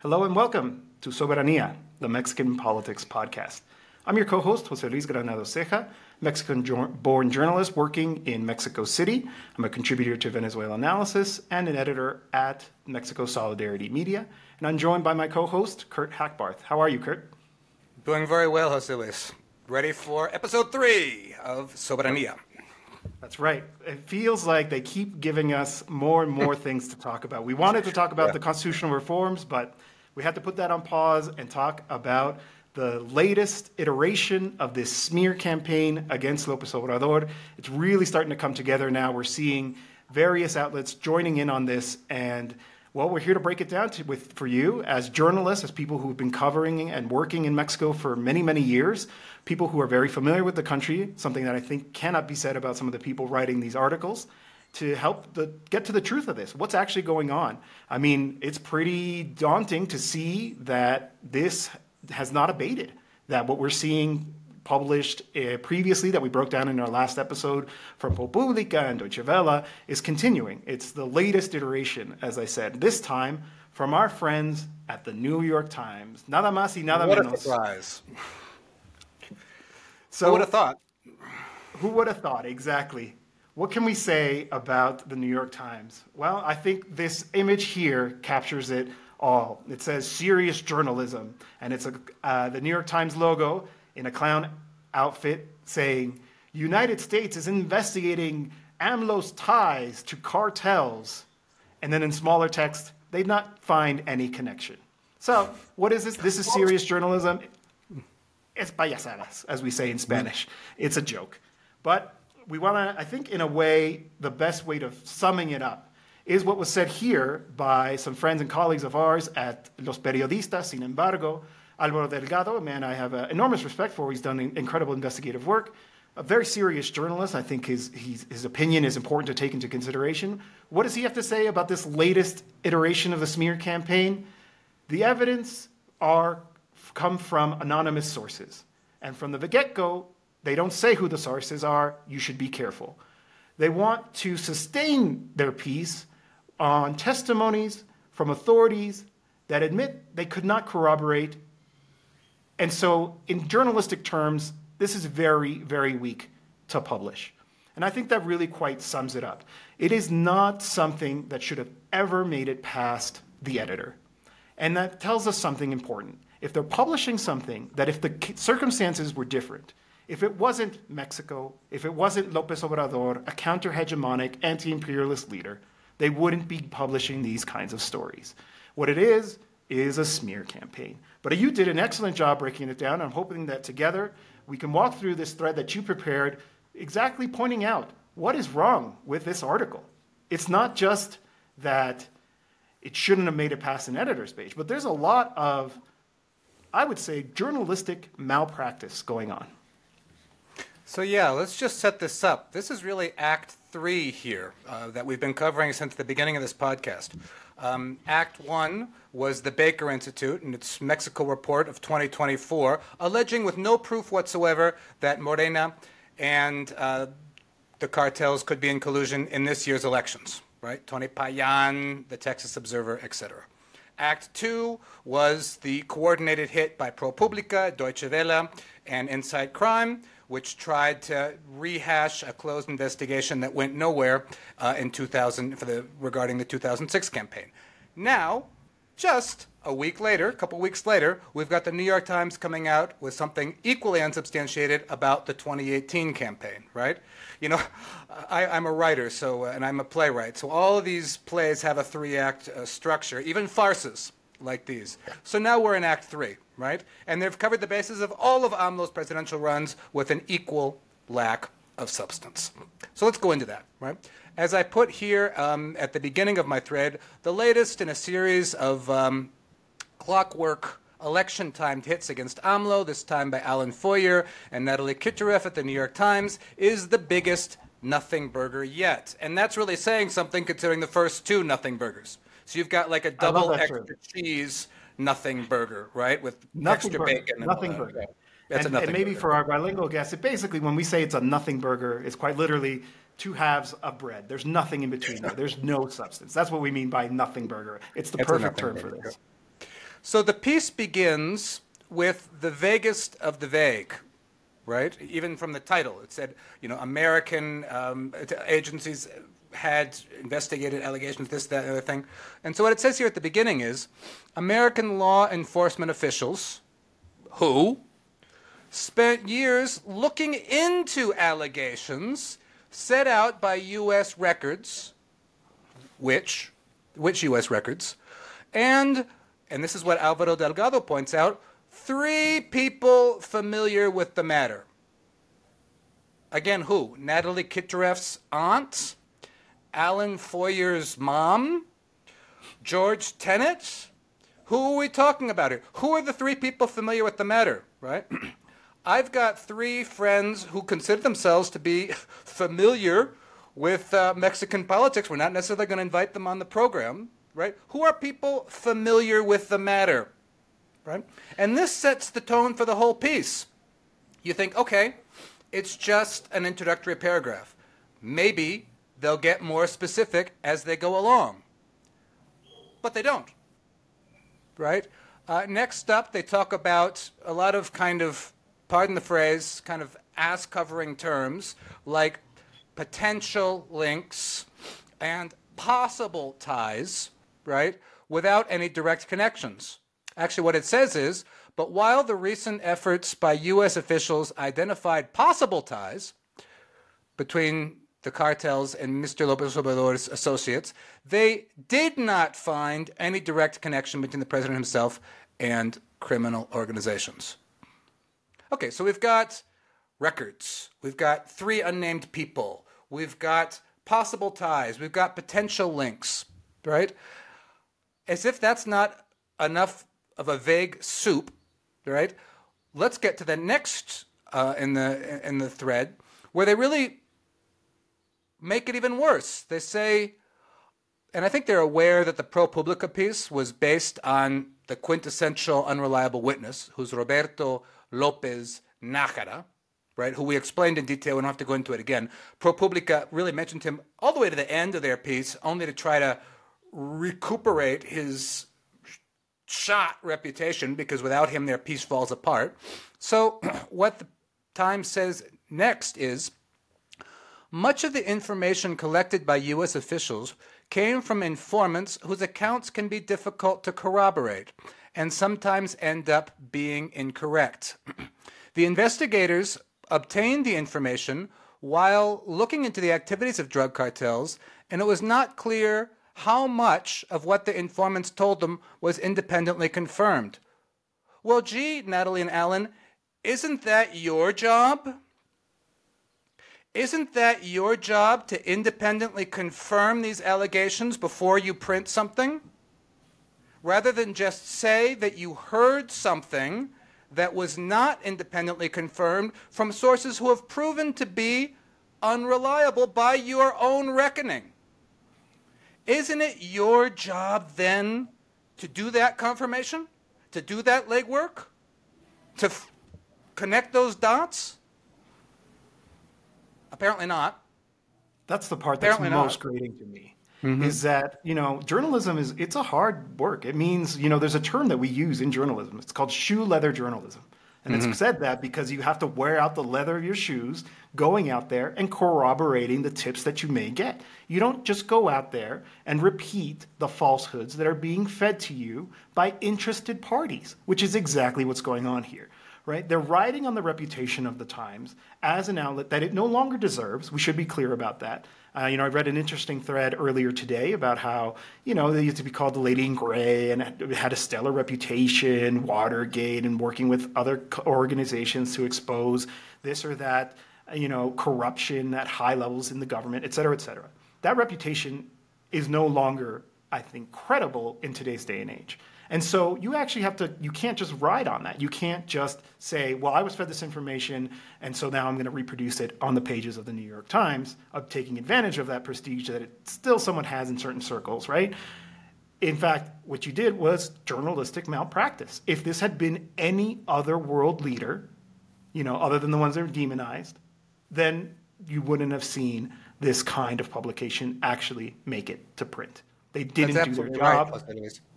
Hello and welcome to Soberanía, the Mexican Politics Podcast. I'm your co host, Jose Luis Granados Ceja, Mexican born journalist working in Mexico City. I'm a contributor to Venezuela Analysis and an editor at Mexico Solidarity Media. And I'm joined by my co host, Kurt Hackbarth. How are you, Kurt? Doing very well, Jose Luis. Ready for episode three of Soberanía. That's right. It feels like they keep giving us more and more things to talk about. We wanted to talk about yeah. the constitutional reforms, but we had to put that on pause and talk about the latest iteration of this smear campaign against Lopez Obrador. It's really starting to come together now. We're seeing various outlets joining in on this and well, we're here to break it down to, with, for you as journalists, as people who've been covering and working in Mexico for many, many years, people who are very familiar with the country, something that I think cannot be said about some of the people writing these articles, to help the, get to the truth of this. What's actually going on? I mean, it's pretty daunting to see that this has not abated, that what we're seeing published uh, previously that we broke down in our last episode from ProPublica and Deutsche Welle is continuing. It's the latest iteration, as I said, this time from our friends at the New York Times. Nada más y nada what menos. What a surprise. So, who would have thought? Who would have thought, exactly. What can we say about the New York Times? Well, I think this image here captures it all. It says serious journalism, and it's a, uh, the New York Times logo in a clown outfit saying, United States is investigating AMLO's ties to cartels. And then in smaller text, they not find any connection. So, what is this? This is serious journalism. It's payasadas, as we say in Spanish. It's a joke. But we want to, I think, in a way, the best way to summing it up is what was said here by some friends and colleagues of ours at Los Periodistas, sin embargo, Alvaro Delgado, a man I have uh, enormous respect for. He's done incredible investigative work. A very serious journalist. I think his, his, his opinion is important to take into consideration. What does he have to say about this latest iteration of the smear campaign? The evidence are come from anonymous sources. And from the get go, they don't say who the sources are. You should be careful. They want to sustain their piece on testimonies from authorities that admit they could not corroborate and so, in journalistic terms, this is very, very weak to publish. And I think that really quite sums it up. It is not something that should have ever made it past the editor. And that tells us something important. If they're publishing something that, if the circumstances were different, if it wasn't Mexico, if it wasn't Lopez Obrador, a counter hegemonic, anti imperialist leader, they wouldn't be publishing these kinds of stories. What it is, is a smear campaign. But you did an excellent job breaking it down. I'm hoping that together we can walk through this thread that you prepared, exactly pointing out what is wrong with this article. It's not just that it shouldn't have made it past an editor's page, but there's a lot of, I would say, journalistic malpractice going on. So, yeah, let's just set this up. This is really Act Three here uh, that we've been covering since the beginning of this podcast. Um, Act One was the Baker Institute in its Mexico report of 2024, alleging with no proof whatsoever that Morena and uh, the cartels could be in collusion in this year's elections, right? Tony Payan, the Texas Observer, etc. Act two was the coordinated hit by ProPublica, Deutsche Welle, and InSight Crime, which tried to rehash a closed investigation that went nowhere uh, in 2000 for the regarding the 2006 campaign. Now, just a week later, a couple weeks later, we've got the New York Times coming out with something equally unsubstantiated about the 2018 campaign, right? You know, I, am a writer, so uh, and I'm a playwright, so all of these plays have a three-act uh, structure, even farces like these. So now we're in Act Three, right? And they've covered the bases of all of AMLO's presidential runs with an equal lack of substance. So let's go into that, right? As I put here um, at the beginning of my thread, the latest in a series of um, clockwork election timed hits against AMLO, this time by Alan Feuer and Natalie Kitroeff at the New York Times, is the biggest nothing burger yet. And that's really saying something considering the first two nothing burgers. So you've got like a double extra cheese nothing burger, right? With nothing extra burger. bacon. Nothing burger. That's and, a nothing and maybe burger. for our bilingual guests, it basically, when we say it's a nothing burger, it's quite literally two halves of bread. There's nothing in between there. There's no substance. That's what we mean by nothing burger. It's the it's perfect term burger. for this. So the piece begins with the vaguest of the vague, right? Even from the title, it said, you know, American um, agencies had investigated allegations, this, that, and other thing. And so what it says here at the beginning is American law enforcement officials who spent years looking into allegations set out by U.S. records, which, which U.S. records, and, and this is what Alvaro Delgado points out, three people familiar with the matter. Again, who? Natalie Kitroeff's aunt, Alan Feuer's mom, George Tenet. Who are we talking about here? Who are the three people familiar with the matter, right? I've got three friends who consider themselves to be familiar with uh, Mexican politics. We're not necessarily going to invite them on the program, right? Who are people familiar with the matter, right? And this sets the tone for the whole piece. You think, okay, it's just an introductory paragraph. Maybe they'll get more specific as they go along. But they don't, right? Uh, next up, they talk about a lot of kind of pardon the phrase, kind of ass covering terms like potential links and possible ties, right, without any direct connections. Actually, what it says is, but while the recent efforts by U.S. officials identified possible ties between the cartels and Mr. Lopez Obrador's associates, they did not find any direct connection between the president himself and criminal organizations. Okay, so we've got records, we've got three unnamed people, we've got possible ties, we've got potential links, right? As if that's not enough of a vague soup, right? Let's get to the next uh, in the in the thread where they really make it even worse. They say, and I think they're aware that the ProPublica piece was based on the quintessential unreliable witness, who's Roberto Lopez Nájera, right, who we explained in detail. We don't have to go into it again. ProPublica really mentioned him all the way to the end of their piece, only to try to recuperate his shot reputation because without him, their piece falls apart. So, what the Times says next is much of the information collected by U.S. officials came from informants whose accounts can be difficult to corroborate and sometimes end up being incorrect. the investigators obtained the information while looking into the activities of drug cartels, and it was not clear how much of what the informants told them was independently confirmed. Well, gee, Natalie and Alan, isn't that your job? Isn't that your job to independently confirm these allegations before you print something? rather than just say that you heard something that was not independently confirmed from sources who have proven to be unreliable by your own reckoning. Isn't it your job then to do that confirmation? To do that legwork? To f- connect those dots? Apparently not. That's the part that's Apparently most not. grating to me mm-hmm. is that you know journalism is it's a hard work. It means you know there's a term that we use in journalism. It's called shoe leather journalism. And mm-hmm. it's said that because you have to wear out the leather of your shoes going out there and corroborating the tips that you may get. You don't just go out there and repeat the falsehoods that are being fed to you by interested parties, which is exactly what's going on here. Right? They're riding on the reputation of the Times as an outlet that it no longer deserves. We should be clear about that. Uh, you know, I read an interesting thread earlier today about how, you know, they used to be called the Lady in Gray and had a stellar reputation, Watergate, and working with other organizations to expose this or that, you know, corruption at high levels in the government, et cetera, et cetera. That reputation is no longer, I think, credible in today's day and age. And so you actually have to, you can't just ride on that. You can't just say, well, I was fed this information, and so now I'm going to reproduce it on the pages of the New York Times, of taking advantage of that prestige that it still somewhat has in certain circles, right? In fact, what you did was journalistic malpractice. If this had been any other world leader, you know, other than the ones that are demonized, then you wouldn't have seen this kind of publication actually make it to print. They didn't do their job. Right,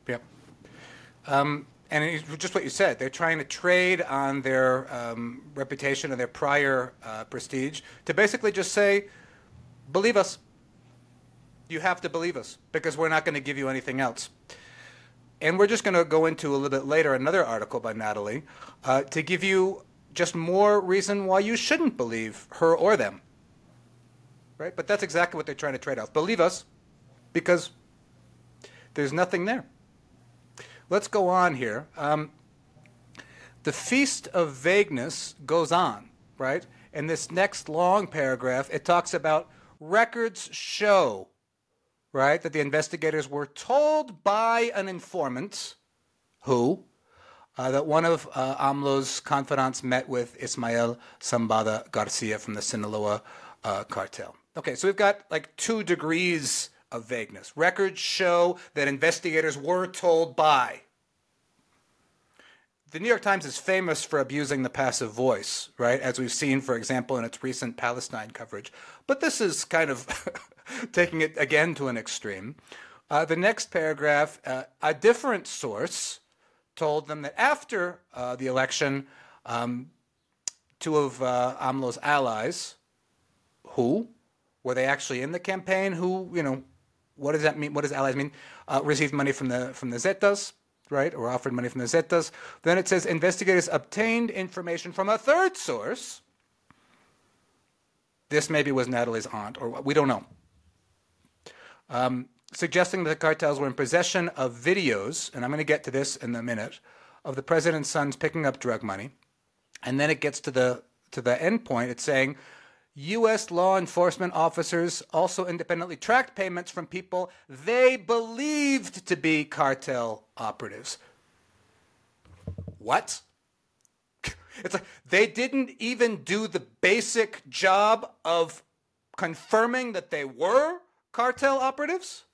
Yep. Um, and it's just what you said, they're trying to trade on their um, reputation and their prior uh, prestige to basically just say, believe us. You have to believe us because we're not going to give you anything else. And we're just going to go into a little bit later another article by Natalie uh, to give you just more reason why you shouldn't believe her or them. Right? But that's exactly what they're trying to trade off. Believe us because there's nothing there. Let's go on here. Um, the feast of vagueness goes on, right? In this next long paragraph, it talks about records show, right, that the investigators were told by an informant who, uh, that one of uh, AMLO's confidants met with Ismael Zambada Garcia from the Sinaloa uh, cartel. Okay, so we've got like two degrees of vagueness. Records show that investigators were told by. The New York Times is famous for abusing the passive voice, right? As we've seen, for example, in its recent Palestine coverage. But this is kind of taking it again to an extreme. Uh, the next paragraph uh, a different source told them that after uh, the election, um, two of uh, AMLO's allies, who were they actually in the campaign? Who, you know, what does that mean? What does allies mean? Uh, received money from the from the Zetas, right, or offered money from the Zetas. Then it says investigators obtained information from a third source. This maybe was Natalie's aunt, or we don't know. Um, suggesting that the cartels were in possession of videos, and I'm going to get to this in a minute, of the president's sons picking up drug money. And then it gets to the to the end point. It's saying U.S. law enforcement officers also independently tracked payments from people they believed to be cartel operatives. What? It's like they didn't even do the basic job of confirming that they were cartel operatives?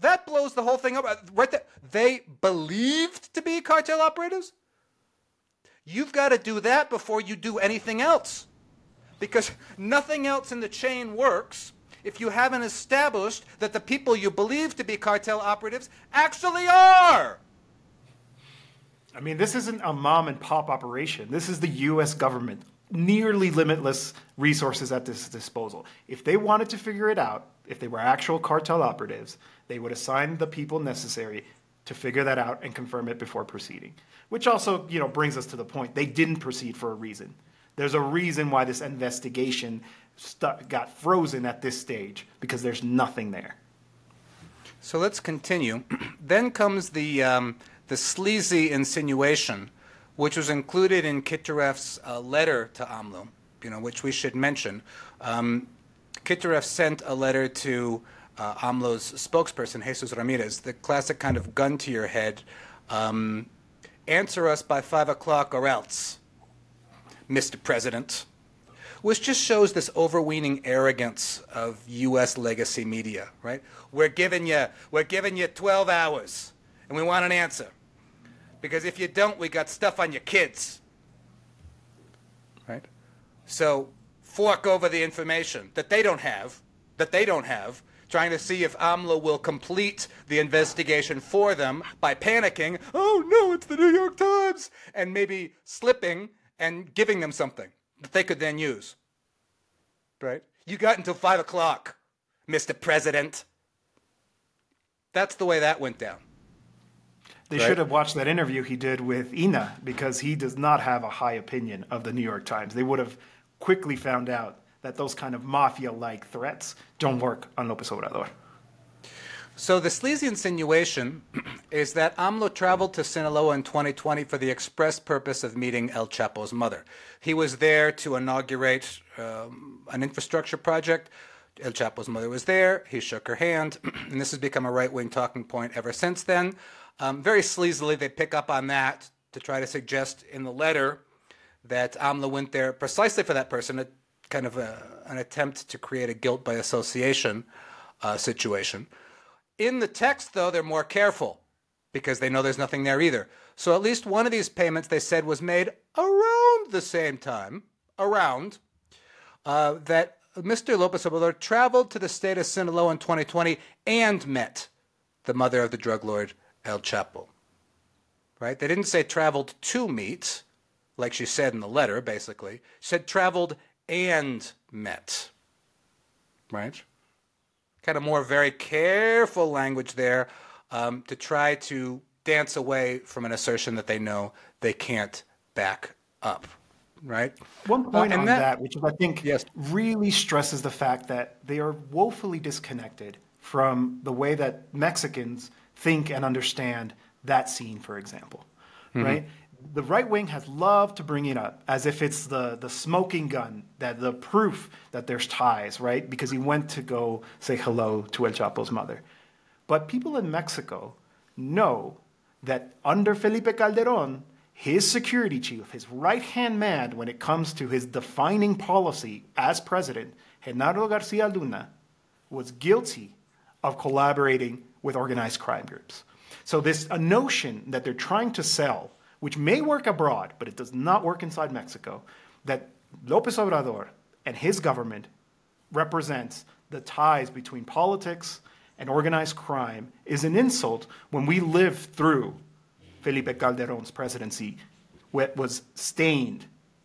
That blows the whole thing up. Right there. They believed to be cartel operatives? You've got to do that before you do anything else because nothing else in the chain works if you haven't established that the people you believe to be cartel operatives actually are. I mean, this isn't a mom and pop operation. This is the U.S. government, nearly limitless resources at this disposal. If they wanted to figure it out, if they were actual cartel operatives, they would assign the people necessary to figure that out and confirm it before proceeding. Which also, you know, brings us to the point they didn't proceed for a reason. There's a reason why this investigation stu- got frozen at this stage because there's nothing there. So let's continue. then comes the um, the sleazy insinuation, which was included in Kitroeff's uh, letter to AMLO, you know, which we should mention. Um, sent a letter to uh, AMLO's spokesperson, Jesus Ramirez, the classic kind of gun to your head. Um, answer us by five o'clock or else. Mr. President, which just shows this overweening arrogance of U.S. legacy media, right? We're giving you, we're giving you 12 hours, and we want an answer. Because if you don't, we got stuff on your kids. Right? So fork over the information that they don't have, that they don't have, trying to see if AMLO will complete the investigation for them by panicking, oh no, it's the New York Times, and maybe slipping and giving them something that they could then use. Right? You got until five o'clock, Mr. President. That's the way that went down. They Right. should have watched that interview he did with Ina because he does not have a high opinion of the New York Times. They would have quickly found out that those kind of mafia like threats don't work on Lopez Obrador. So the sleazy insinuation is that AMLO traveled to Sinaloa in 2020 for the express purpose of meeting El Chapo's mother. He was there to inaugurate um, an infrastructure project. El Chapo's mother was there. He shook her hand, and this has become a right-wing talking point ever since then. Um, very sleazily, they pick up on that to try to suggest in the letter that AMLO went there precisely for that person, a kind of a, an attempt to create a guilt by association uh, situation. In the text, though, they're more careful because they know there's nothing there either. So at least one of these payments they said was made around the same time, around, uh, that Mr. Lopez Obrador traveled to the state of Sinaloa in 2020 and met the mother of the drug lord El Chapo. right? They didn't say traveled to meet, like she said in the letter, basically. She said traveled and met, right? Kind of more very careful language there um, to try to dance away from an assertion that they know they can't back up, right? One point Uh, on that- that, which I think Yes. really stresses the fact that they are woefully disconnected from the way that Mexicans think and understand that scene, for example. Right? The right wing has loved to bring it up as if it's the, the smoking gun, that the proof that there's ties, right? Because he went to go say hello to El Chapo's mother. But people in Mexico know that under Felipe Calderon, his security chief, his right hand man when it comes to his defining policy as president, Genaro Garcia Luna, was guilty of collaborating with organized crime groups. So, this a notion that they're trying to sell, which may work abroad, but it does not work inside Mexico, that Lopez Obrador and his government represents the ties between politics and organized crime is an insult when we live through Felipe Calderon's presidency, what was stained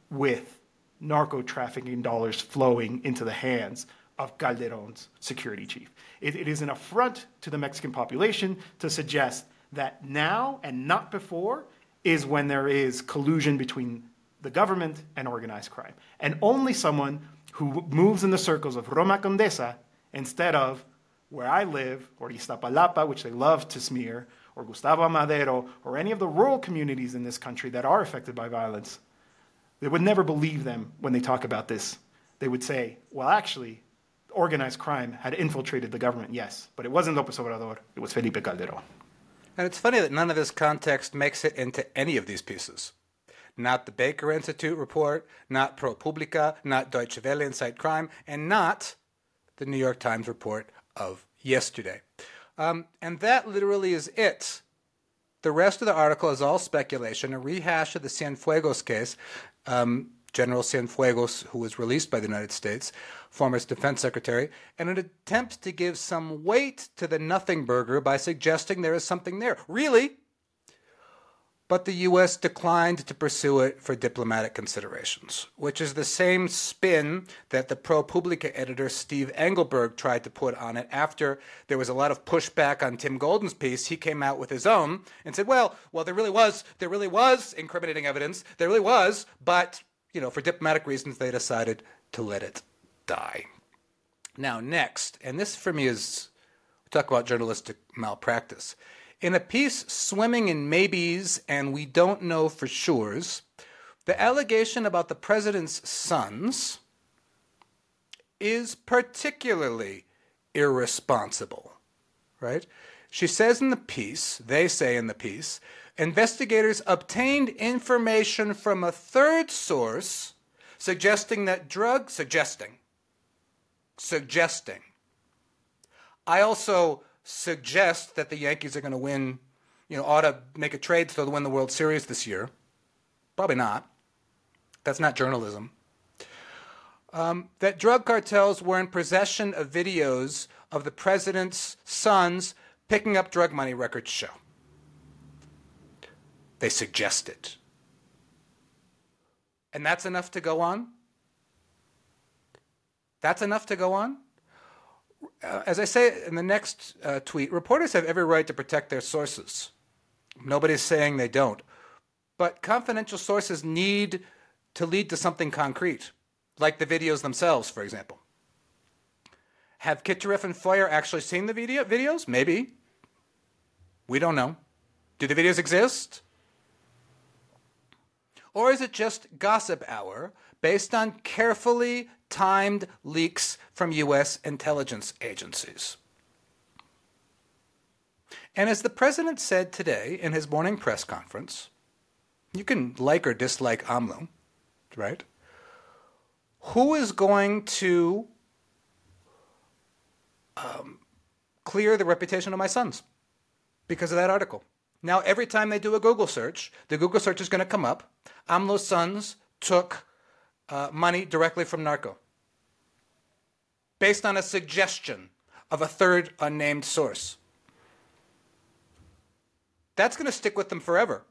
with narco trafficking dollars flowing into the hands of Calderon's security chief. It, it is an affront to the Mexican population to suggest that now and not before is when there is collusion between the government and organized crime. And only someone who moves in the circles of Roma Condesa instead of where I live, or Iztapalapa, which they love to smear, or Gustavo A. Madero, or any of the rural communities in this country that are affected by violence, they would never believe them when they talk about this. They would say, well, actually, organized crime had infiltrated the government, yes, but it wasn't Lopez Obrador, it was Felipe Calderon. And it's funny that none of this context makes it into any of these pieces. Not the Baker Institute report, not ProPublica, not Deutsche Welle InSight Crime, and not the New York Times report of yesterday. Um, and that literally is it. The rest of the article is all speculation, a rehash of the Cienfuegos case. Um, General Cienfuegos, who was released by the United States, former defense secretary, and an attempt to give some weight to the nothing burger by suggesting there is something there. Really? But the U.S. declined to pursue it for diplomatic considerations, which is the same spin that the ProPublica editor Steve Engelberg tried to put on it after there was a lot of pushback on Tim Golden's piece. He came out with his own and said, "Well, well, there really was, there really was incriminating evidence, there really was, but you know, for diplomatic reasons, they decided to let it die." Now, next, and this for me is talk about journalistic malpractice. In a piece swimming in maybes and we don't know for sures, the allegation about the president's sons is particularly irresponsible, right? She says in the piece, they say in the piece, investigators obtained information from a third source suggesting that drug suggesting suggesting I also suggest that the Yankees are going to win, you know, ought to make a trade so they'll win the World Series this year. Probably not. That's not journalism. Um, that drug cartels were in possession of videos of the president's sons picking up drug money, records show. They suggest it. And that's enough to go on? That's enough to go on? uh, as I say in the next uh, tweet, reporters have every right to protect their sources. Nobody's saying they don't. But confidential sources need to lead to something concrete, like the videos themselves, for example. Have Kitroeff and Feuer actually seen the video videos? Maybe. We don't know. Do the videos exist? Or is it just gossip hour based on carefully timed leaks from U.S. intelligence agencies? And as the president said today in his morning press conference, you can like or dislike AMLO, right? Who is going to um, clear the reputation of my sons because of that article? Now, every time they do a Google search, the Google search is going to come up. AMLO's sons took uh, money directly from narco based on a suggestion of a third unnamed source. That's going to stick with them forever.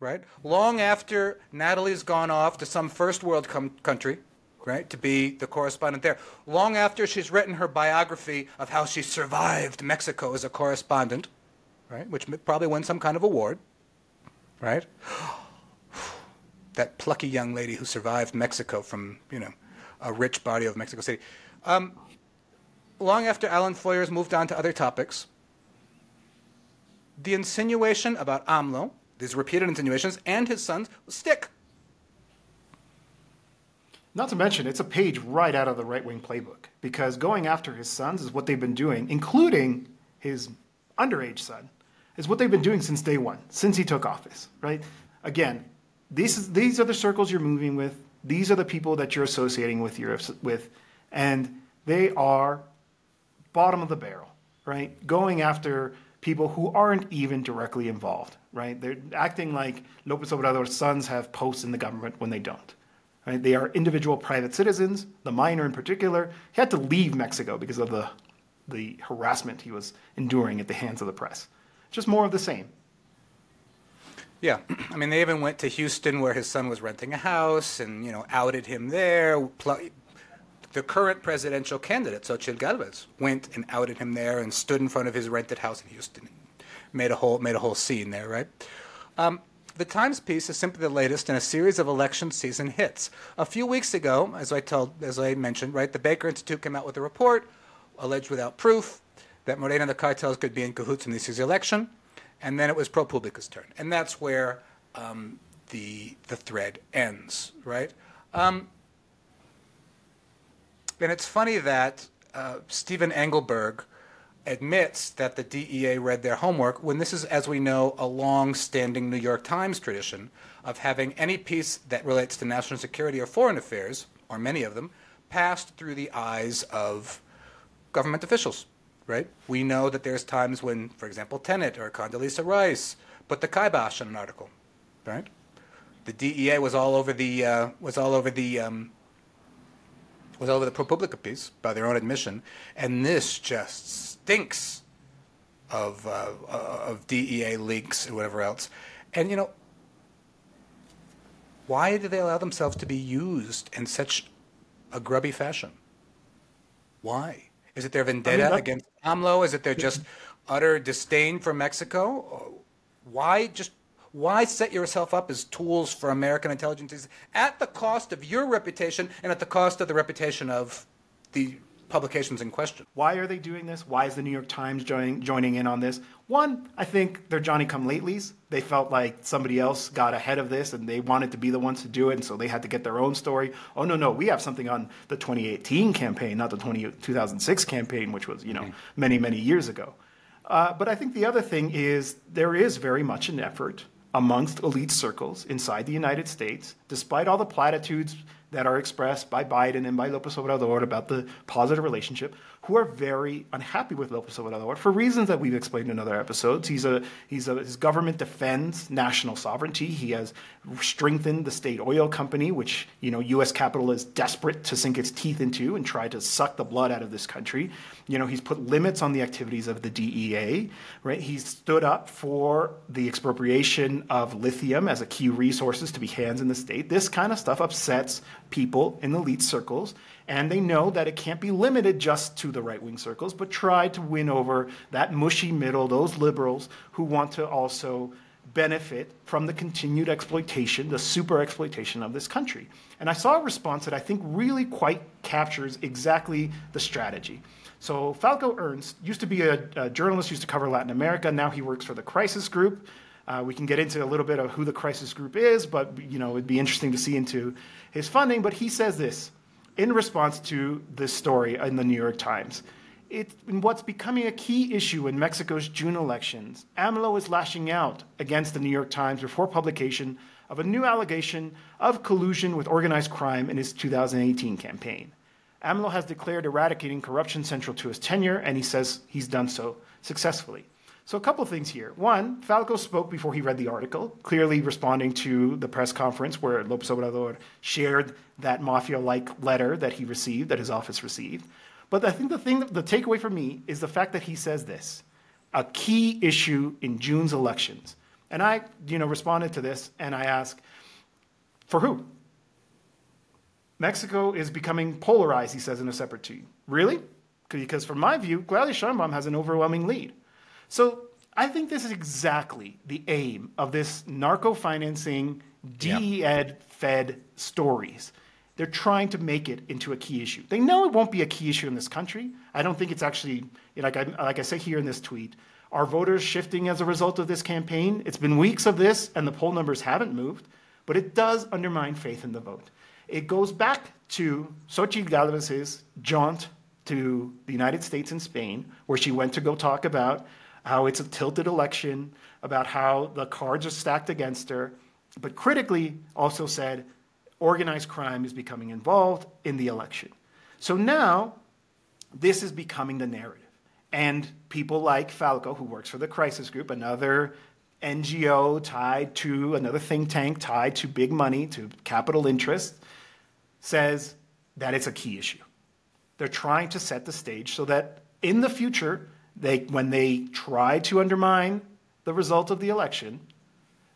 right? Long after Natalie's gone off to some first world com- country, right, to be the correspondent there. Long after she's written her biography of how she survived Mexico as a correspondent, right, which probably won some kind of award, right? that plucky young lady who survived Mexico from, you know, a rich body of Mexico City. Um, long after Alan Feuer's moved on to other topics, the insinuation about AMLO, these repeated insinuations, and his sons stick. Not to mention, it's a page right out of the right wing playbook because going after his sons is what they've been doing, including his underage son, is what they've been doing since day one, since he took office, right? Again, these, these are the circles you're moving with. These are the people that you're associating with, your, with, and they are bottom of the barrel, right? Going after people who aren't even directly involved, right? They're acting like Lopez Obrador's sons have posts in the government when they don't. Right? They are individual private citizens. The minor, in particular, he had to leave Mexico because of the, the harassment he was enduring at the hands of the press. Just more of the same. Yeah, I mean, they even went to Houston where his son was renting a house and you know outed him there. The current presidential candidate, Xochitl Galvez, went and outed him there and stood in front of his rented house in Houston, made a whole made a whole scene there, right? Um, the Times piece is simply the latest in a series of election season hits. A few weeks ago, as I told, as I mentioned, right, the Baker Institute came out with a report, alleged without proof, that Morena and the cartels could be in cahoots in this election, and then it was ProPublica's turn, and that's where um, the the thread ends, right? Um, and it's funny that uh, Stephen Engelberg admits that the DEA read their homework when this is, as we know, a long standing New York Times tradition of having any piece that relates to national security or foreign affairs, or many of them, passed through the eyes of government officials, right? We know that there's times when, for example, Tenet or Condoleezza Rice put the kibosh on an article, right? The DEA was all over the uh, was all over the um, was all over the ProPublica piece by their own admission, and this just stinks of, uh, uh, of DEA leaks and whatever else. And, you know, why do they allow themselves to be used in such a grubby fashion? Why? Is it their vendetta I mean, against AMLO? Is it their just utter disdain for Mexico? Why just why set yourself up as tools for American intelligence at the cost of your reputation and at the cost of the reputation of the publications in question. Why are they doing this? Why is the New York Times joining, joining in on this? One, I think they're Johnny come latelys. They felt like somebody else got ahead of this and they wanted to be the ones to do it, and so they had to get their own story. Oh, no, no, we have something on the 2018 campaign, not the 20, 2006 campaign, which was, you know, mm-hmm. many, many years ago. Uh, but I think the other thing is there is very much an effort amongst elite circles inside the United States, despite all the platitudes that are expressed by Biden and by Lopez Obrador about the positive relationship who are very unhappy with Lopez Obrador for reasons that we've explained in other episodes. He's a, he's a, his government defends national sovereignty. He has strengthened the state oil company, which you know U.S. capital is desperate to sink its teeth into and try to suck the blood out of this country. You know, he's put limits on the activities of the DEA. Right? He's stood up for the expropriation of lithium as a key resources to be hands in the state. This kind of stuff upsets people in elite circles, and they know that it can't be limited just to the right wing circles, but try to win over that mushy middle, those liberals who want to also benefit from the continued exploitation, the super exploitation of this country. And I saw a response that I think really quite captures exactly the strategy. So Falko Ernst used to be a, a journalist, used to cover Latin America. Now he works for the Crisis Group. Uh, we can get into a little bit of who the Crisis Group is, but you know it'd be interesting to see into his funding. But he says this in response to this story in the New York Times. It, in what's becoming a key issue in Mexico's June elections, AMLO is lashing out against the New York Times before publication of a new allegation of collusion with organized crime in his 2018 campaign. AMLO has declared eradicating corruption central to his tenure, and he says he's done so successfully. So, a couple of things here. One, Falko spoke before he read the article, clearly responding to the press conference where Lopez Obrador shared that mafia like letter that he received, that his office received. But I think the thing, the takeaway for me is the fact that he says this a key issue in June's elections And I, you know, responded to this and I asked, for who? Mexico is becoming polarized, he says in a separate tweet. Really? Because from my view, Claudia Sheinbaum has an overwhelming lead. So I think this is exactly the aim of this narco financing, DE ed fed stories. They're trying to make it into a key issue. They know it won't be a key issue in this country. I don't think it's actually, like I, like I say here in this tweet, are voters shifting as a result of this campaign? It's been weeks of this, and the poll numbers haven't moved, but it does undermine faith in the vote. It goes back to Xochitl Galvez's jaunt to the United States and Spain, where she went to go talk about how it's a tilted election, about how the cards are stacked against her, but critically also said organized crime is becoming involved in the election. So now this is becoming the narrative. And people like Falko, who works for the Crisis Group, another NGO tied to another think tank tied to big money, to capital interest, says that it's a key issue. They're trying to set the stage so that in the future, they, when they try to undermine the result of the election,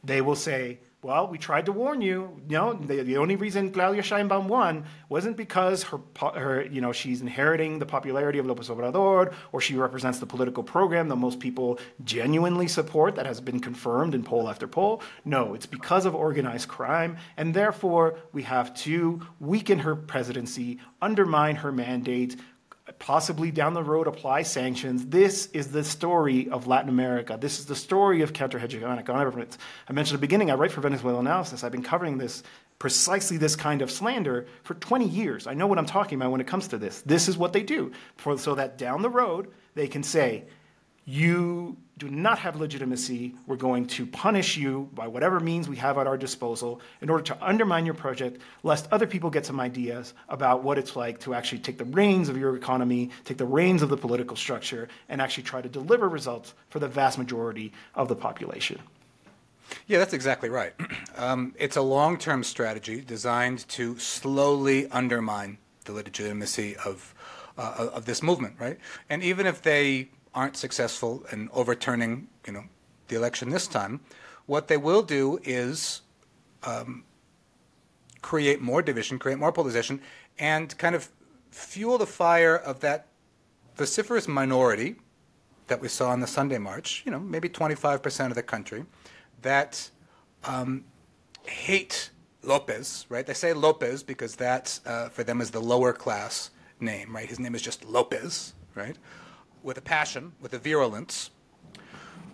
they will say, well, we tried to warn you. Know, the, the only reason Claudia Sheinbaum won wasn't because her, her, you know, she's inheriting the popularity of López Obrador or she represents the political program that most people genuinely support that has been confirmed in poll after poll. No, it's because of organized crime, and therefore we have to weaken her presidency, undermine her mandate, possibly down the road apply sanctions. This is the story of Latin America. This is the story of counter-hegemonic governments. I mentioned at the beginning, I write for Venezuela Analysis. I've been covering this, precisely this kind of slander for 20 years. I know what I'm talking about when it comes to this. This is what they do, for, so that down the road, they can say, you do not have legitimacy. We're going to punish you by whatever means we have at our disposal in order to undermine your project, lest other people get some ideas about what it's like to actually take the reins of your economy, take the reins of the political structure, and actually try to deliver results for the vast majority of the population. Yeah, that's exactly right. Um, it's a long term strategy designed to slowly undermine the legitimacy of, uh, of this movement, right? And even if they aren't successful in overturning, you know, the election this time, what they will do is um, create more division, create more polarization, and kind of fuel the fire of that vociferous minority that we saw in the Sunday March. You know, maybe 25% of the country that um, hate Lopez, right? They say Lopez because that, uh, for them, is the lower class name, right? His name is just Lopez, right? With a passion, with a virulence.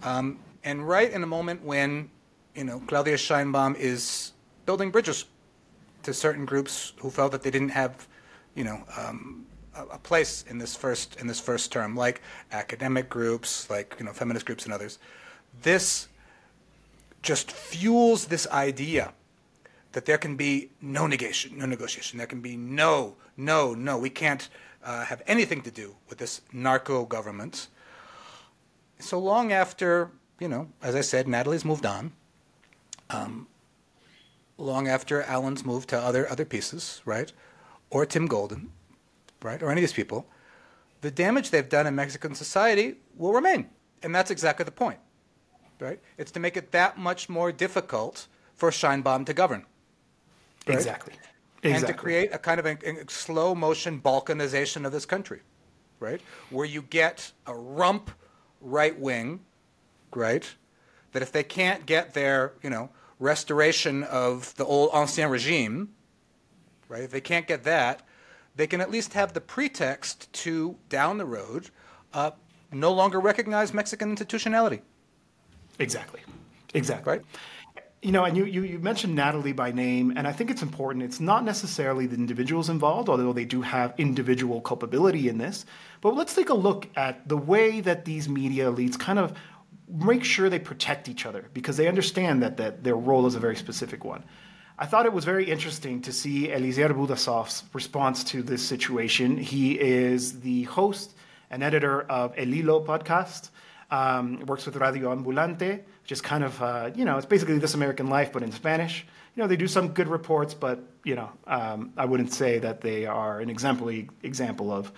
Um, and right in a moment when, you know, Claudia Sheinbaum is building bridges to certain groups who felt that they didn't have, you know, um, a, a, place in this first in this first term, like academic groups, like you know, feminist groups and others. This just fuels this idea that there can be no negation, no negotiation. There can be no, no, no. We can't uh, have anything to do with this narco government. So long after, you know, as I said, Natalie's moved on. Um, long after Alan's moved to other other pieces, right, or Tim Golden, right, or any of these people, the damage they've done in Mexican society will remain, and that's exactly the point, right? It's to make it that much more difficult for Sheinbaum to govern. Right? Exactly. Exactly. and to create a kind of a, a, slow motion balkanization of this country, right? Where you get a rump right wing, right? That if they can't get their, you know, restoration of the old ancien regime, right? If they can't get that, they can at least have the pretext to down the road uh, no longer recognize Mexican institutionality. Exactly. Exactly. Right you know, and you, you, you, mentioned Natalie by name, and I think it's important. It's not necessarily the individuals involved, although they do have individual culpability in this. But let's take a look at the way that these media elites kind of make sure they protect each other because they understand that, that their role is a very specific one. I thought it was very interesting to see Eliezer Budasoff's response to this situation. He is the host and editor of El Hilo podcast, um, works with Radio Ambulante just kind of, uh, you know, it's basically This American Life, but in Spanish. You know, they do some good reports, but, you know, um, I wouldn't say that they are an exemplary example of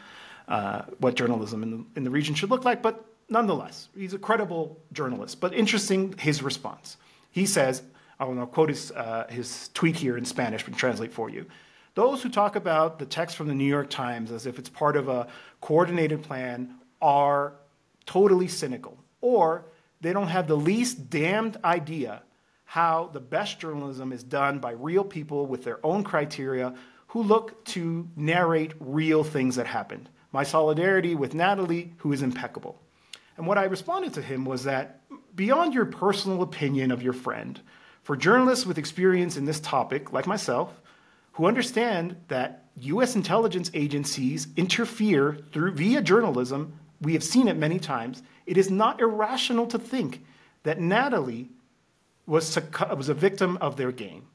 uh, what journalism in the, in the region should look like. But nonetheless, he's a credible journalist. But interesting his response. He says, I will now quote his, uh, his tweet here in Spanish, but translate for you. Those who talk about the text from the New York Times as if it's part of a coordinated plan are totally cynical, or they don't have the least damned idea how the best journalism is done by real people with their own criteria who look to narrate real things that happened. My solidarity with Natalie, who is impeccable. And what I responded to him was that beyond your personal opinion of your friend, for journalists with experience in this topic, like myself, who understand that US intelligence agencies interfere through via journalism, we have seen it many times, it is not irrational to think that Natalie was, was a victim of their game.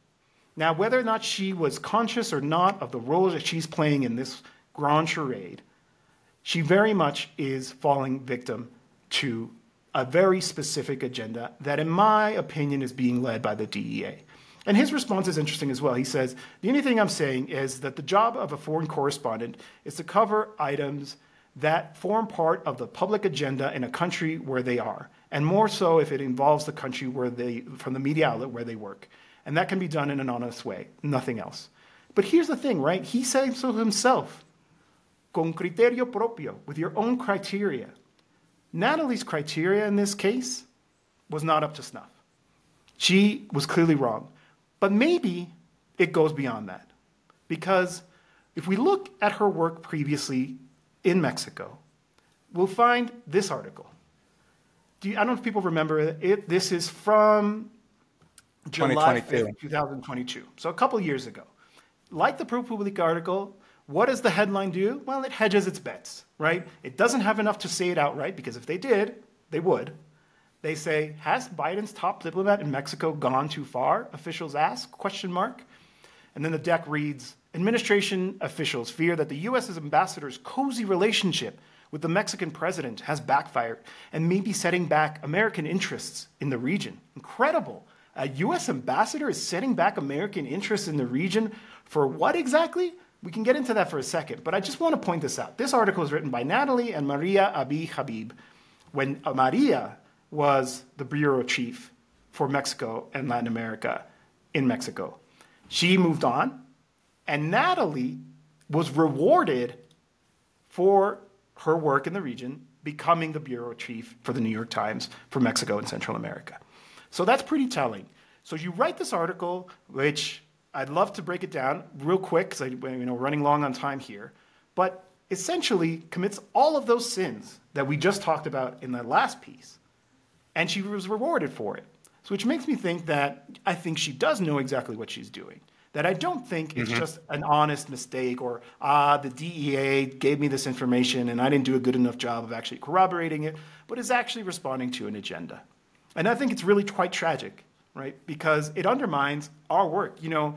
Now, whether or not she was conscious or not of the role that she's playing in this grand charade, she very much is falling victim to a very specific agenda that, in my opinion, is being led by the DEA. And his response is interesting as well. He says, The only thing I'm saying is that the job of a foreign correspondent is to cover items that form part of the public agenda in a country where they are, and more so if it involves the country where they, from the media outlet where they work. And that can be done in an honest way, nothing else. But here's the thing, right? He said so himself, con criterio propio, with your own criteria. Natalie's criteria in this case was not up to snuff. She was clearly wrong. But maybe it goes beyond that. Because if we look at her work previously in Mexico, we'll find this article. Do You, I don't know if people remember it. This is from July 5th, 2022. So a couple years ago. Like the ProPublica article, what does the headline do? Well, it hedges its bets, right? It doesn't have enough to say it outright because if they did, they would. They say, "Has Biden's top diplomat in Mexico gone too far?" Officials ask, question mark. And then the deck reads, "Administration officials fear that the US ambassador's cozy relationship with the Mexican president has backfired and may be setting back American interests in the region." Incredible. A US ambassador is setting back American interests in the region for what exactly? We can get into that for a second, but I just want to point this out. This article is written by Natalie and Maria Abi Habib. When Maria was the bureau chief for Mexico and Latin America in Mexico, she moved on, and Natalie was rewarded for her work in the region, becoming the bureau chief for the New York Times for Mexico and Central America. So that's pretty telling. So you write this article, which I'd love to break it down real quick because I, you know running long on time here, but essentially commits all of those sins that we just talked about in the last piece, and she was rewarded for it. So which makes me think that I think she does know exactly what she's doing. That I don't think it's mm-hmm. just an honest mistake or ah the DEA gave me this information and I didn't do a good enough job of actually corroborating it, but is actually responding to an agenda. And I think it's really quite tragic right? Because it undermines our work. You know,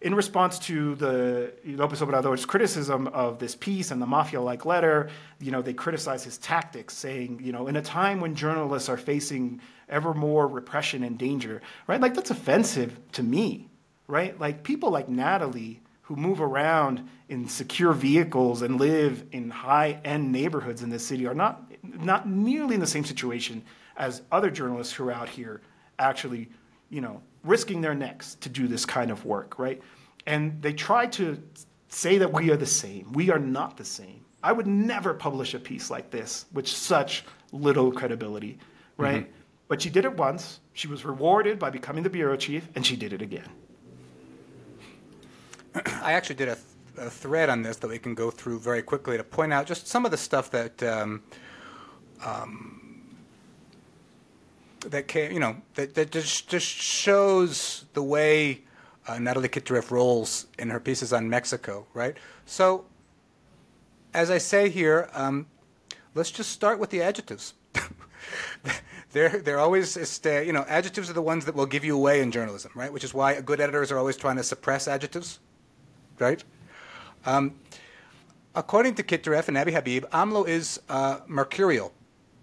in response to the Lopez Obrador's criticism of this piece and the mafia-like letter, you know, they criticize his tactics, saying, you know, in a time when journalists are facing ever more repression and danger, right? Like that's offensive to me, right? Like people like Natalie who move around in secure vehicles and live in high-end neighborhoods in this city are not not nearly in the same situation as other journalists who are out here actually you know, risking their necks to do this kind of work, right? And they try to say that we are the same. We are not the same. I would never publish a piece like this with such little credibility, right? Mm-hmm. But she did it once. She was rewarded by becoming the bureau chief, and she did it again. I actually did a, th- a, thread on this that we can go through very quickly to point out just some of the stuff that um, um, that came, you know, that, that just, just shows the way uh, Natalie Kitroeff rolls in her pieces on Mexico, right? So, as I say here, um, let's just start with the adjectives. they're they're always you know adjectives are the ones that will give you away in journalism, right? Which is why good editors are always trying to suppress adjectives, right? Um, according to Kitroeff and Abi Habib, AMLO is uh, mercurial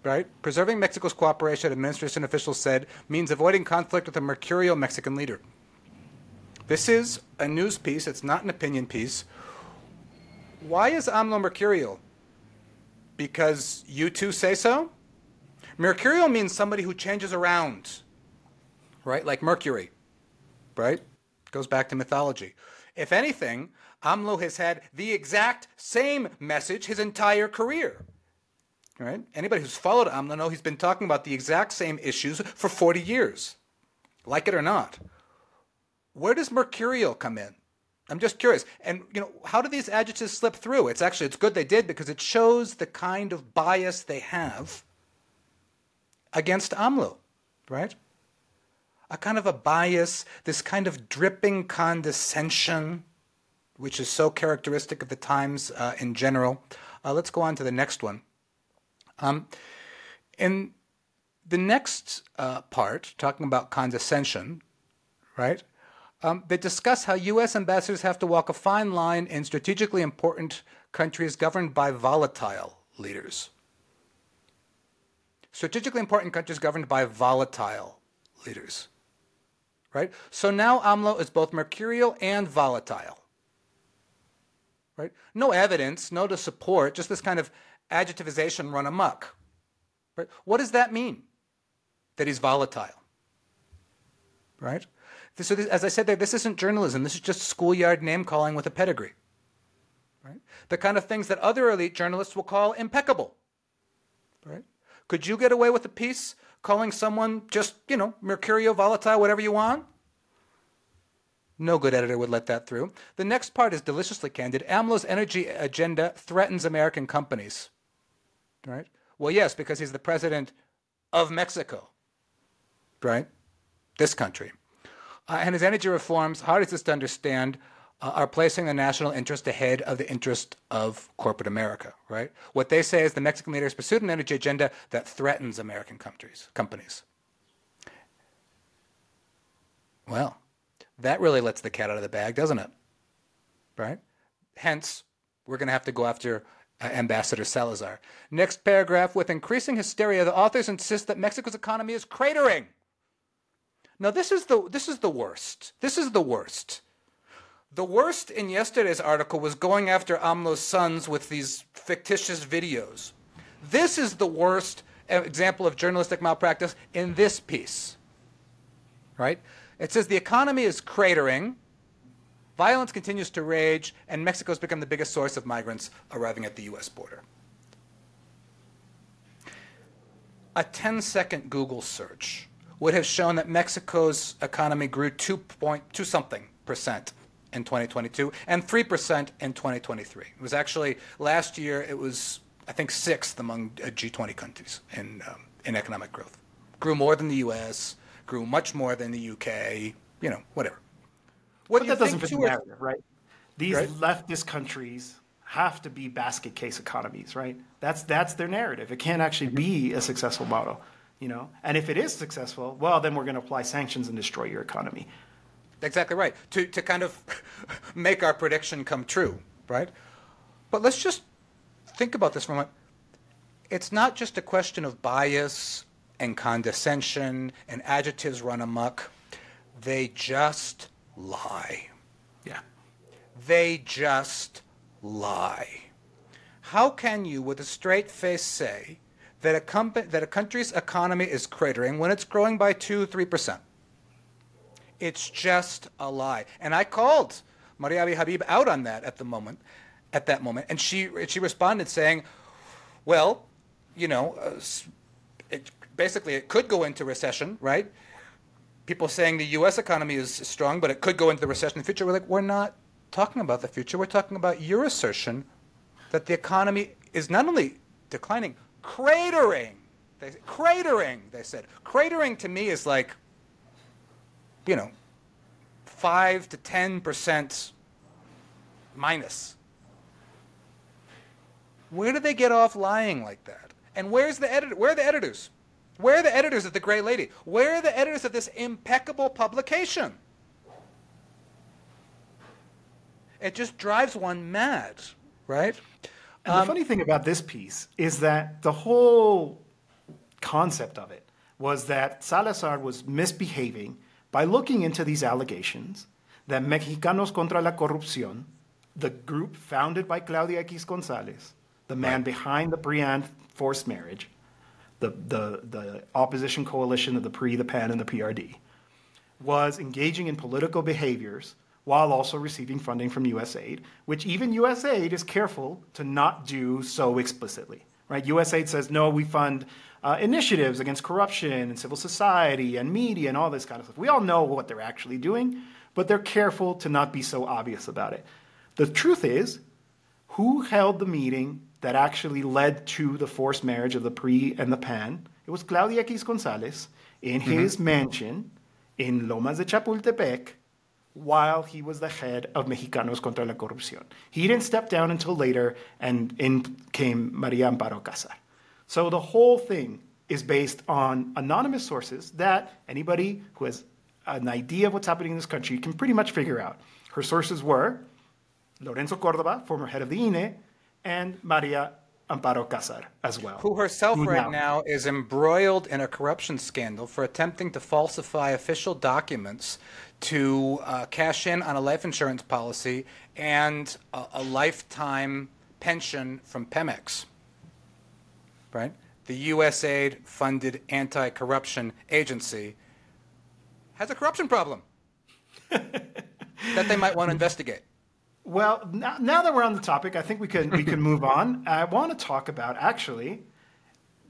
right? Preserving Mexico's cooperation, administration officials said, means avoiding conflict with a mercurial Mexican leader. This is a news piece, it's not an opinion piece. Why is AMLO mercurial? Because you two say so? Mercurial means somebody who changes around, right? Like Mercury, right? Goes back to mythology. If anything, AMLO has had the exact same message his entire career. Right? Anybody who's followed AMLO know he's been talking about the exact same issues for 40 years. Like it or not. Where does mercurial come in? I'm just curious. And you know, how do these adjectives slip through? It's actually it's good they did because it shows the kind of bias they have against AMLO, right? A kind of a bias, this kind of dripping condescension, which is so characteristic of the times uh, in general. Uh, let's go on to the next one. Um, in the next uh, part, talking about condescension, right? Um, they discuss how U.S. ambassadors have to walk a fine line in strategically important countries governed by volatile leaders. Strategically important countries governed by volatile leaders. Right? So now AMLO is both mercurial and volatile. Right? No evidence, no to support, just this kind of adjectivization run amok. Right? What does that mean? That he's volatile. Right? So this, as I said there, this isn't journalism. This is just schoolyard name calling with a pedigree. Right? The kind of things that other elite journalists will call impeccable. Right? Could you get away with a piece calling someone just, you know, mercurial, volatile, whatever you want? No good editor would let that through. The next part is deliciously candid. AMLO's energy agenda threatens American companies. Right? Well, yes, because he's the president of Mexico. Right? This country. Uh, and his energy reforms, hardest to understand, uh, are placing the national interest ahead of the interest of corporate America, right? What they say is the Mexican leaders pursued an energy agenda that threatens American countries, companies. Well, that really lets the cat out of the bag, doesn't it? Right? Hence, we're going to have to go after uh, Ambassador Salazar. Next paragraph with increasing hysteria, the authors insist that Mexico's economy is cratering. Now this is the this is the worst. This is the worst. The worst in yesterday's article was going after AMLO's sons with these fictitious videos. This is the worst uh, example of journalistic malpractice in this piece. Right? It says the economy is cratering, violence continues to rage, and Mexico has become the biggest source of migrants arriving at the US border. A 10 second Google search would have shown that Mexico's economy grew 2.2 something percent in 2022 and 3% in 2023. It was actually last year it was I think sixth among uh, G20 countries in um, in economic growth. Grew more than the US, grew much more than the UK, you know, whatever. What but that doesn't fit the narrative, right? These right? leftist countries have to be basket case economies, right? That's that's their narrative. It can't actually be a successful model you know and if it is successful well then we're going to apply sanctions and destroy your economy exactly right. To, to kind of make our prediction come true right? But let's just think about this for a moment. It's not just a question of bias and condescension and adjectives run amok. They just lie. Yeah. They just lie. How can you with a straight face say that a, comp- that a country's economy is cratering when it's growing by 2 3%. It's just a lie. And I called Maria Habib out on that at the moment, at that moment, and she she responded saying, "Well, you know, uh, it, basically it could go into recession, right? People saying the U.S. economy is strong, but it could go into the recession in the future. We're like, we're not talking about the future. We're talking about your assertion that the economy is not only declining, cratering. They, cratering, they said. Cratering to me is like, you know, 5 to 10% minus. Where do they get off lying like that? And where's the editor? Where are the editors? Where are the editors of The Gray Lady? Where are the editors of this impeccable publication? It just drives one mad, right? And um, the funny thing about this piece is that the whole concept of it was that Salazar was misbehaving by looking into these allegations that Mexicanos contra la Corrupción, the group founded by Claudio X Gonzalez, the man right. behind the PRIAN forced marriage, the, the, the opposition coalition of the PRI, the PAN, and the PRD, was engaging in political behaviors while also receiving funding from USAID, which even USAID is careful to not do so explicitly. Right? USAID says, no, we fund uh, initiatives against corruption and civil society and media and all this kind of stuff. We all know what they're actually doing, but they're careful to not be so obvious about it. The truth is, who held the meeting that actually led to the forced marriage of the PRI and the PAN? It was Claudio X Gonzalez in mm-hmm. his mansion in Lomas de Chapultepec while he was the head of Mexicanos contra la Corrupción. He didn't step down until later, and in came Maria Amparo Casar. So the whole thing is based on anonymous sources that anybody who has an idea of what's happening in this country can pretty much figure out. Her sources were Lorenzo Cordova, former head of the INE, and Maria Amparo Casar as well. Who herself right now is embroiled in a corruption scandal for attempting to falsify official documents to uh, cash in on a life insurance policy and a, a lifetime pension from Pemex. Right? The USAID funded anti corruption agency has a corruption problem that they might want to investigate. Well, now, now, that we're on the topic, I think we can we can move on. I want to talk about actually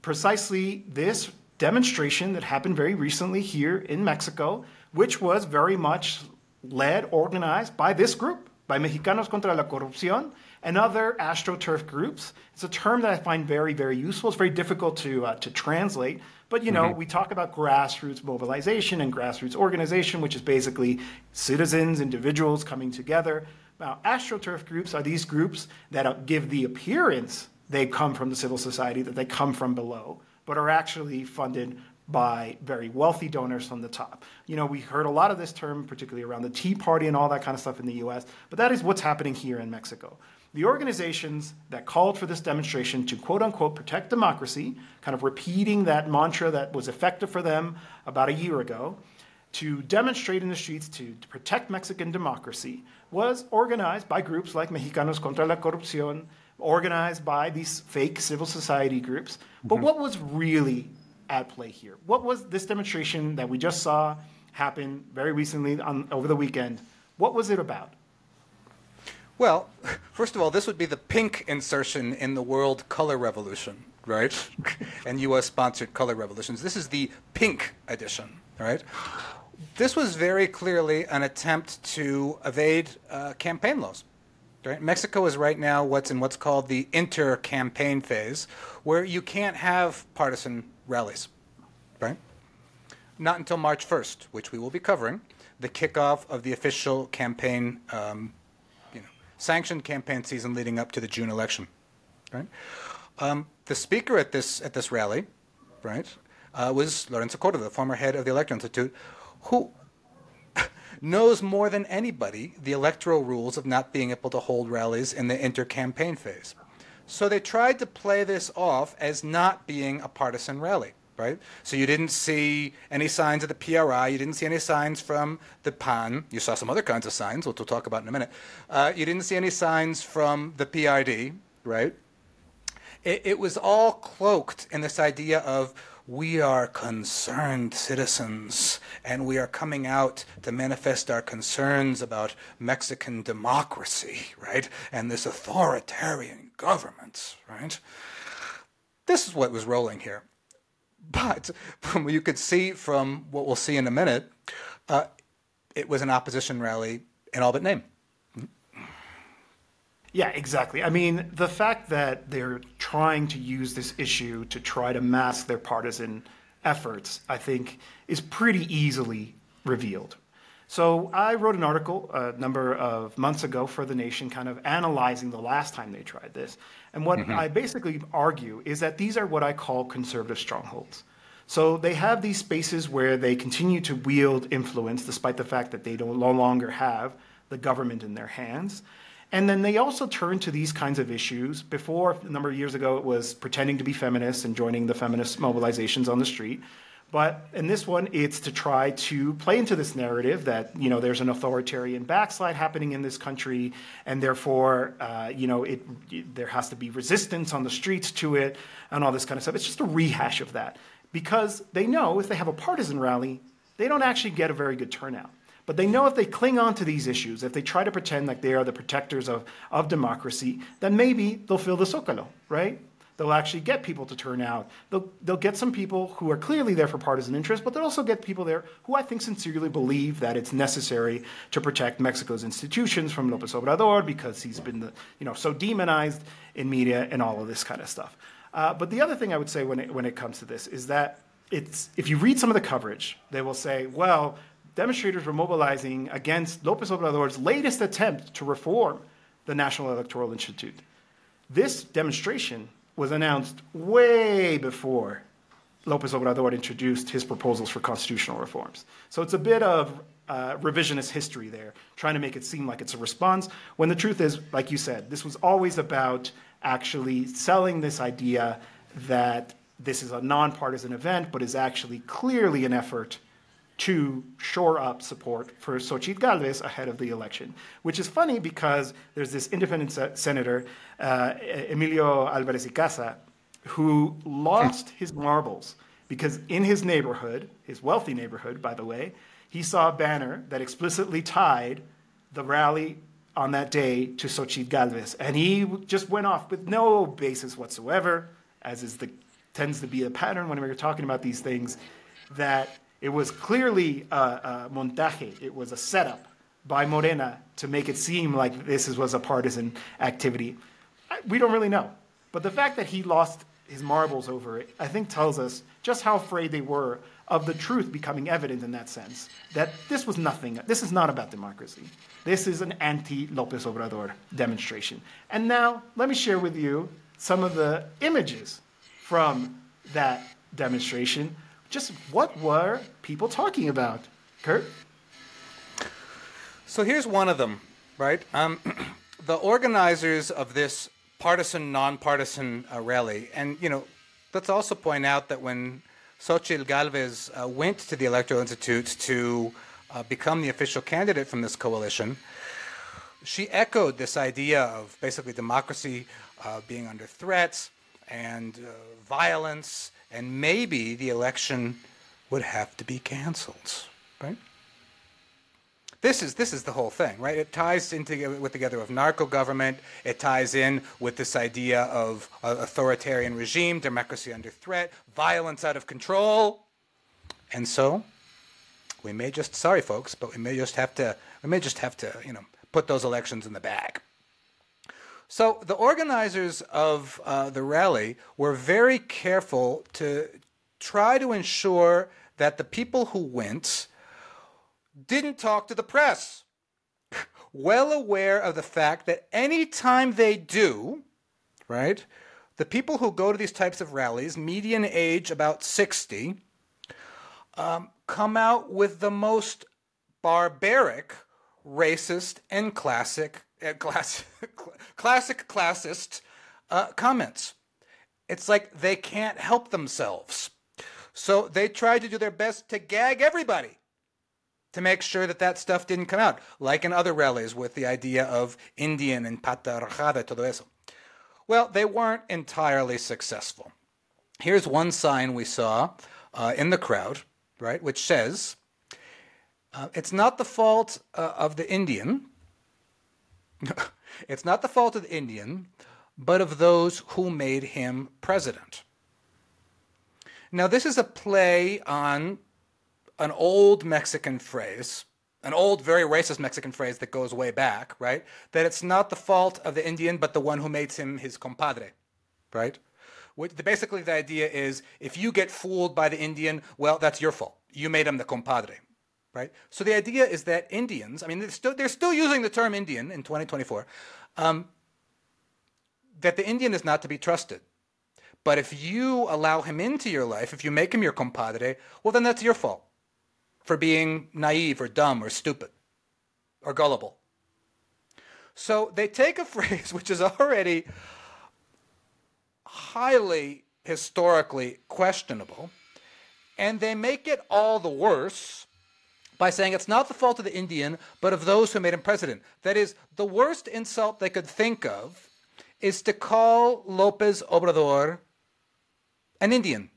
precisely this demonstration that happened very recently here in Mexico, which was very much led, organized by this group, by Mexicanos contra la Corrupción and other astroturf groups. It's a term that I find very, very useful. It's very difficult to uh, to translate, but you know, mm-hmm. we talk about grassroots mobilization and grassroots organization, which is basically citizens, individuals coming together now, astroturf groups are these groups that give the appearance they come from the civil society, that they come from below, but are actually funded by very wealthy donors from the top. You know, we heard a lot of this term, particularly around the Tea Party and all that kind of stuff in the US, but that is what's happening here in Mexico. The organizations that called for this demonstration to quote unquote protect democracy, kind of repeating that mantra that was effective for them about a year ago, to demonstrate in the streets to, to, protect Mexican democracy was organized by groups like Mexicanos contra la Corrupción, organized by these fake civil society groups. But mm-hmm. what was really at play here? What was this demonstration that we just saw happen very recently on, over the weekend? What was it about? Well, first of all, this would be the pink insertion in the world color revolution, right? and US sponsored color revolutions. This is the pink edition, right? This was very clearly an attempt to evade uh, campaign laws. Right? Mexico is right now what's in what's called the inter-campaign phase, where you can't have partisan rallies, right? Not until March 1st, which we will be covering, the kickoff of the official campaign, um, you know, sanctioned campaign season leading up to the June election, right? Um, the speaker at this at this rally, right, uh, was Lorenzo Cordova, the former head of the Electoral Institute, who knows more than anybody the electoral rules of not being able to hold rallies in the inter campaign phase. So they tried to play this off as not being a partisan rally, right? So you didn't see any signs of the PRI, you didn't see any signs from the PAN, you saw some other kinds of signs, which we'll talk about in a minute. Uh, you didn't see any signs from the PRD, right? It, it was all cloaked in this idea of we are concerned citizens and we are coming out to manifest our concerns about Mexican democracy, right? And this authoritarian government, right? This is what was rolling here. But you could see from what we'll see in a minute, uh, it was an opposition rally in all but name. Yeah, exactly. I mean, the fact that they're trying to use this issue to try to mask their partisan efforts, I think, is pretty easily revealed. So I wrote an article a number of months ago for The Nation, kind of analyzing the last time they tried this. And what mm-hmm. I basically argue is that these are what I call conservative strongholds. So they have these spaces where they continue to wield influence despite the fact that they don't no longer have the government in their hands. And then they also turn to these kinds of issues. Before, a number of years ago, it was pretending to be feminists and joining the feminist mobilizations on the street. But in this one, it's to try to play into this narrative that you know there's an authoritarian backslide happening in this country, and therefore uh, you know it, there has to be resistance on the streets to it, and all this kind of stuff. It's just a rehash of that because they know if they have a partisan rally, they don't actually get a very good turnout. But they know if they cling on to these issues, if they try to pretend like they are the protectors of, of democracy, then maybe they'll fill the Zócalo, right? They'll actually get people to turn out. They'll, they'll get some people who are clearly there for partisan interest, but they'll also get people there who I think sincerely believe that it's necessary to protect Mexico's institutions from López Obrador because he's been the, you know, so demonized in media and all of this kind of stuff. Uh, but the other thing I would say when it, when it comes to this is that it's, if you read some of the coverage, they will say, well, demonstrators were mobilizing against López Obrador's latest attempt to reform the National Electoral Institute. This demonstration was announced way before Lopez Obrador introduced his proposals for constitutional reforms. So it's a bit of uh, revisionist history there, trying to make it seem like it's a response, when the truth is, like you said, this was always about actually selling this idea that this is a nonpartisan event, but is actually clearly an effort to shore up support for Xochitl Galvez ahead of the election, which is funny because there's this independent se- senator, uh, Emilio Alvarez Icaza, who lost his marbles because in his neighborhood, his wealthy neighborhood, by the way, he saw a banner that explicitly tied the rally on that day to Xochitl Galvez. And he just went off with no basis whatsoever, as is the, tends to be a pattern when we're talking about these things, that it was clearly a, a montaje, it was a setup by Morena to make it seem like this was a partisan activity. We don't really know. But the fact that he lost his marbles over it, I think tells us just how afraid they were of the truth becoming evident in that sense. That this was nothing, this is not about democracy. This is an anti Lopez Obrador demonstration. And now, let me share with you some of the images from that demonstration just what were people talking about? Kurt? So here's one of them, right? Um, the organizers of this partisan, nonpartisan uh, rally, and you know, let's also point out that when Xochitl Galvez uh, went to the Electoral Institute to uh, become the official candidate from this coalition, she echoed this idea of basically democracy uh, being under threats and uh, violence and maybe the election would have to be canceled, right? This is this is the whole thing, right? It ties into with together of narco government. It ties in with this idea of authoritarian regime, democracy under threat, violence out of control, and so we may just sorry folks, but we may just have to we may just have to you know put those elections in the bag. So the organizers of uh, the rally were very careful to try to ensure that the people who went didn't talk to the press. well aware of the fact that any time they do, right, the people who go to these types of rallies, median age about 60, um, come out with the most barbaric, racist, and classic class, classic classist uh, comments. It's like they can't help themselves. So they tried to do their best to gag everybody to make sure that that stuff didn't come out, like in other rallies with the idea of Indian and pata rajada, todo eso. Well, they weren't entirely successful. Here's one sign we saw uh, in the crowd, right, which says, uh, It's not the fault uh, of the Indian it's not the fault of the Indian, but of those who made him president. Now, this is a play on an old Mexican phrase, an old, very racist Mexican phrase that goes way back, right? That it's not the fault of the Indian, but the one who makes him his compadre, right? Basically, the idea is if you get fooled by the Indian, well, that's your fault. You made him the compadre right? So the idea is that Indians, I mean, they're still, they're still using the term Indian in 2024, um, that the Indian is not to be trusted. But if you allow him into your life, if you make him your compadre, well, then that's your fault for being naive or dumb or stupid or gullible. So they take a phrase which is already highly historically questionable And they make it all the worse by saying it's not the fault of the Indian, but of those who made him president. That is, the worst insult they could think of is to call Lopez Obrador an Indian.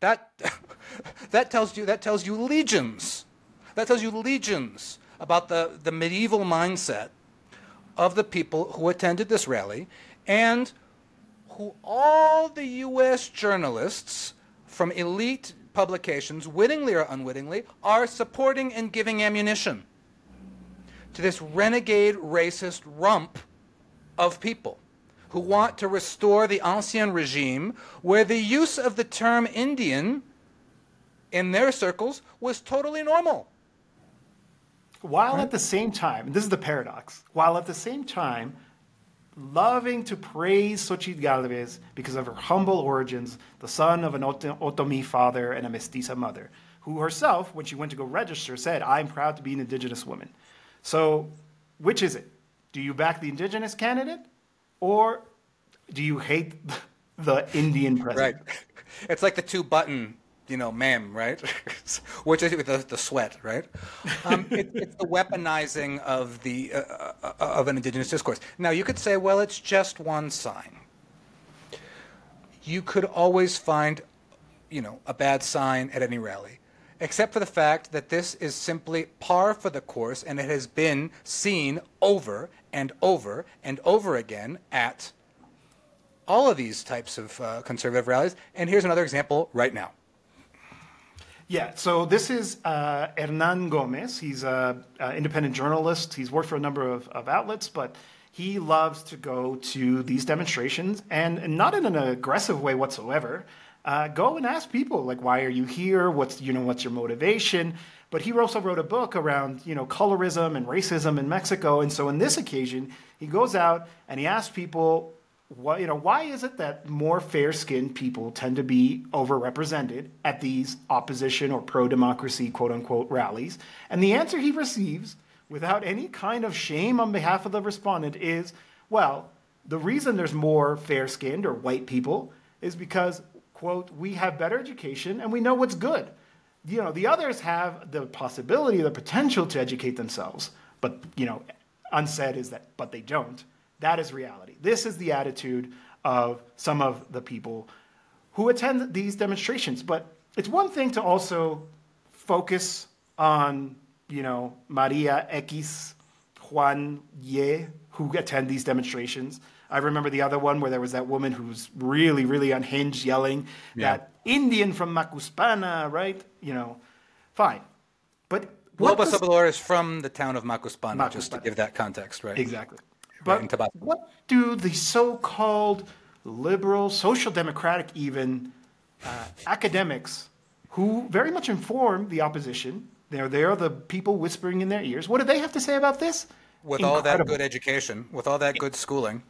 That, that, tells you, that tells you legions. That tells you legions about the, the medieval mindset of the people who attended this rally and who all the U.S. journalists from elite publications, wittingly or unwittingly, are supporting and giving ammunition to this renegade racist rump of people who want to restore the ancien regime where the use of the term Indian in their circles was totally normal. While right? at the same time, this is the paradox, while at the same time loving to praise Xochitl Galvez because of her humble origins, the son of an Otomi father and a mestiza mother, who herself, when she went to go register, said, I'm proud to be an indigenous woman. So, which is it? Do you back the indigenous candidate or do you hate the Indian president? Right. It's like the two button, you know, ma'am, right? Which is the, the sweat, right? Um, it, it's the weaponizing of the uh, uh, of an indigenous discourse. Now you could say, well, it's just one sign. You could always find, you know, a bad sign at any rally except for the fact that this is simply par for the course and it has been seen over and over and over again at all of these types of uh, conservative rallies. And here's another example right now. Yeah, so this is uh, Hernan Gomez. He's an independent journalist. He's worked for a number of, of outlets, but he loves to go to these demonstrations and not in an aggressive way whatsoever uh, go and ask people like, why are you here? What's you know what's your motivation? But he also wrote a book around you know colorism and racism in Mexico, and so in this occasion, he goes out and he asks people, what you know, why is it that more fair-skinned people tend to be overrepresented at these opposition or pro-democracy quote unquote rallies? And the answer he receives, without any kind of shame on behalf of the respondent, is, well, the reason there's more fair-skinned or white people is because quote, we have better education and we know what's good. You know, the others have the possibility, the potential to educate themselves, but, you know, unsaid is that, but they don't. That is reality. This is the attitude of some of the people who attend these demonstrations. But it's one thing to also focus on, you know, Maria X, Juan Ye, who attend these demonstrations. I remember the other one where there was that woman who was really, really unhinged, yelling yeah. that Indian from Macuspana, right? You know, fine. But Lopez Obrador is from the town of Macuspana, Macuspana, just to give that context, right? Exactly. But right, what do the so-called liberal, social democratic, even uh, academics who very much inform the opposition, they're, they're the people whispering in their ears. What do they have to say about this? With Incredible. all that good education, with all that good schooling.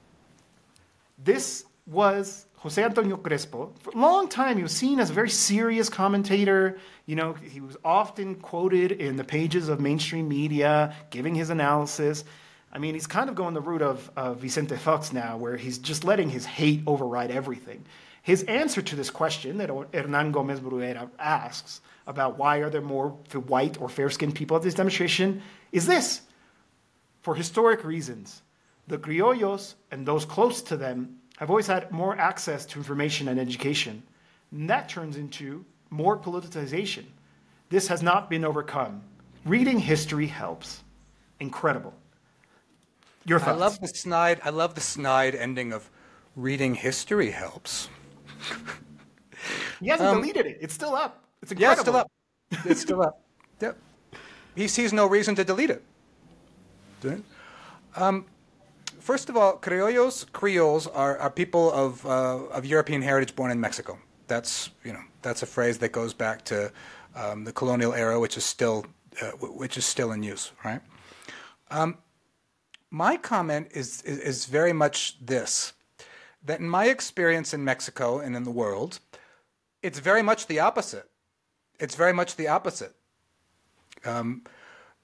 This was Jose Antonio Crespo. For a long time, he was seen as a very serious commentator. You know, he was often quoted in the pages of mainstream media, giving his analysis. I mean, he's kind of going the route of, of Vicente Fox now, where he's just letting his hate override everything. His answer to this question that Hernan Gomez Bruera asks about why are there more white or fair-skinned people at this demonstration is this. For historic reasons, the criollos and those close to them have always had more access to information and education. And that turns into more politicization. This has not been overcome. Reading history helps. Incredible. Your thoughts? I love the snide. I love the snide ending of reading history helps. he hasn't um, deleted it. It's still up. It's incredible. Yeah, it's still up. It's still up. Yep. He sees no reason to delete it. Um, first of all, criollos, Creoles are, are people of, uh, of European heritage born in Mexico. That's, you know, that's a phrase that goes back to um, the colonial era, which is still, uh, which is still in use, right? Um, my comment is, is, is very much this, that in my experience in Mexico and in the world, it's very much the opposite. It's very much the opposite. Um,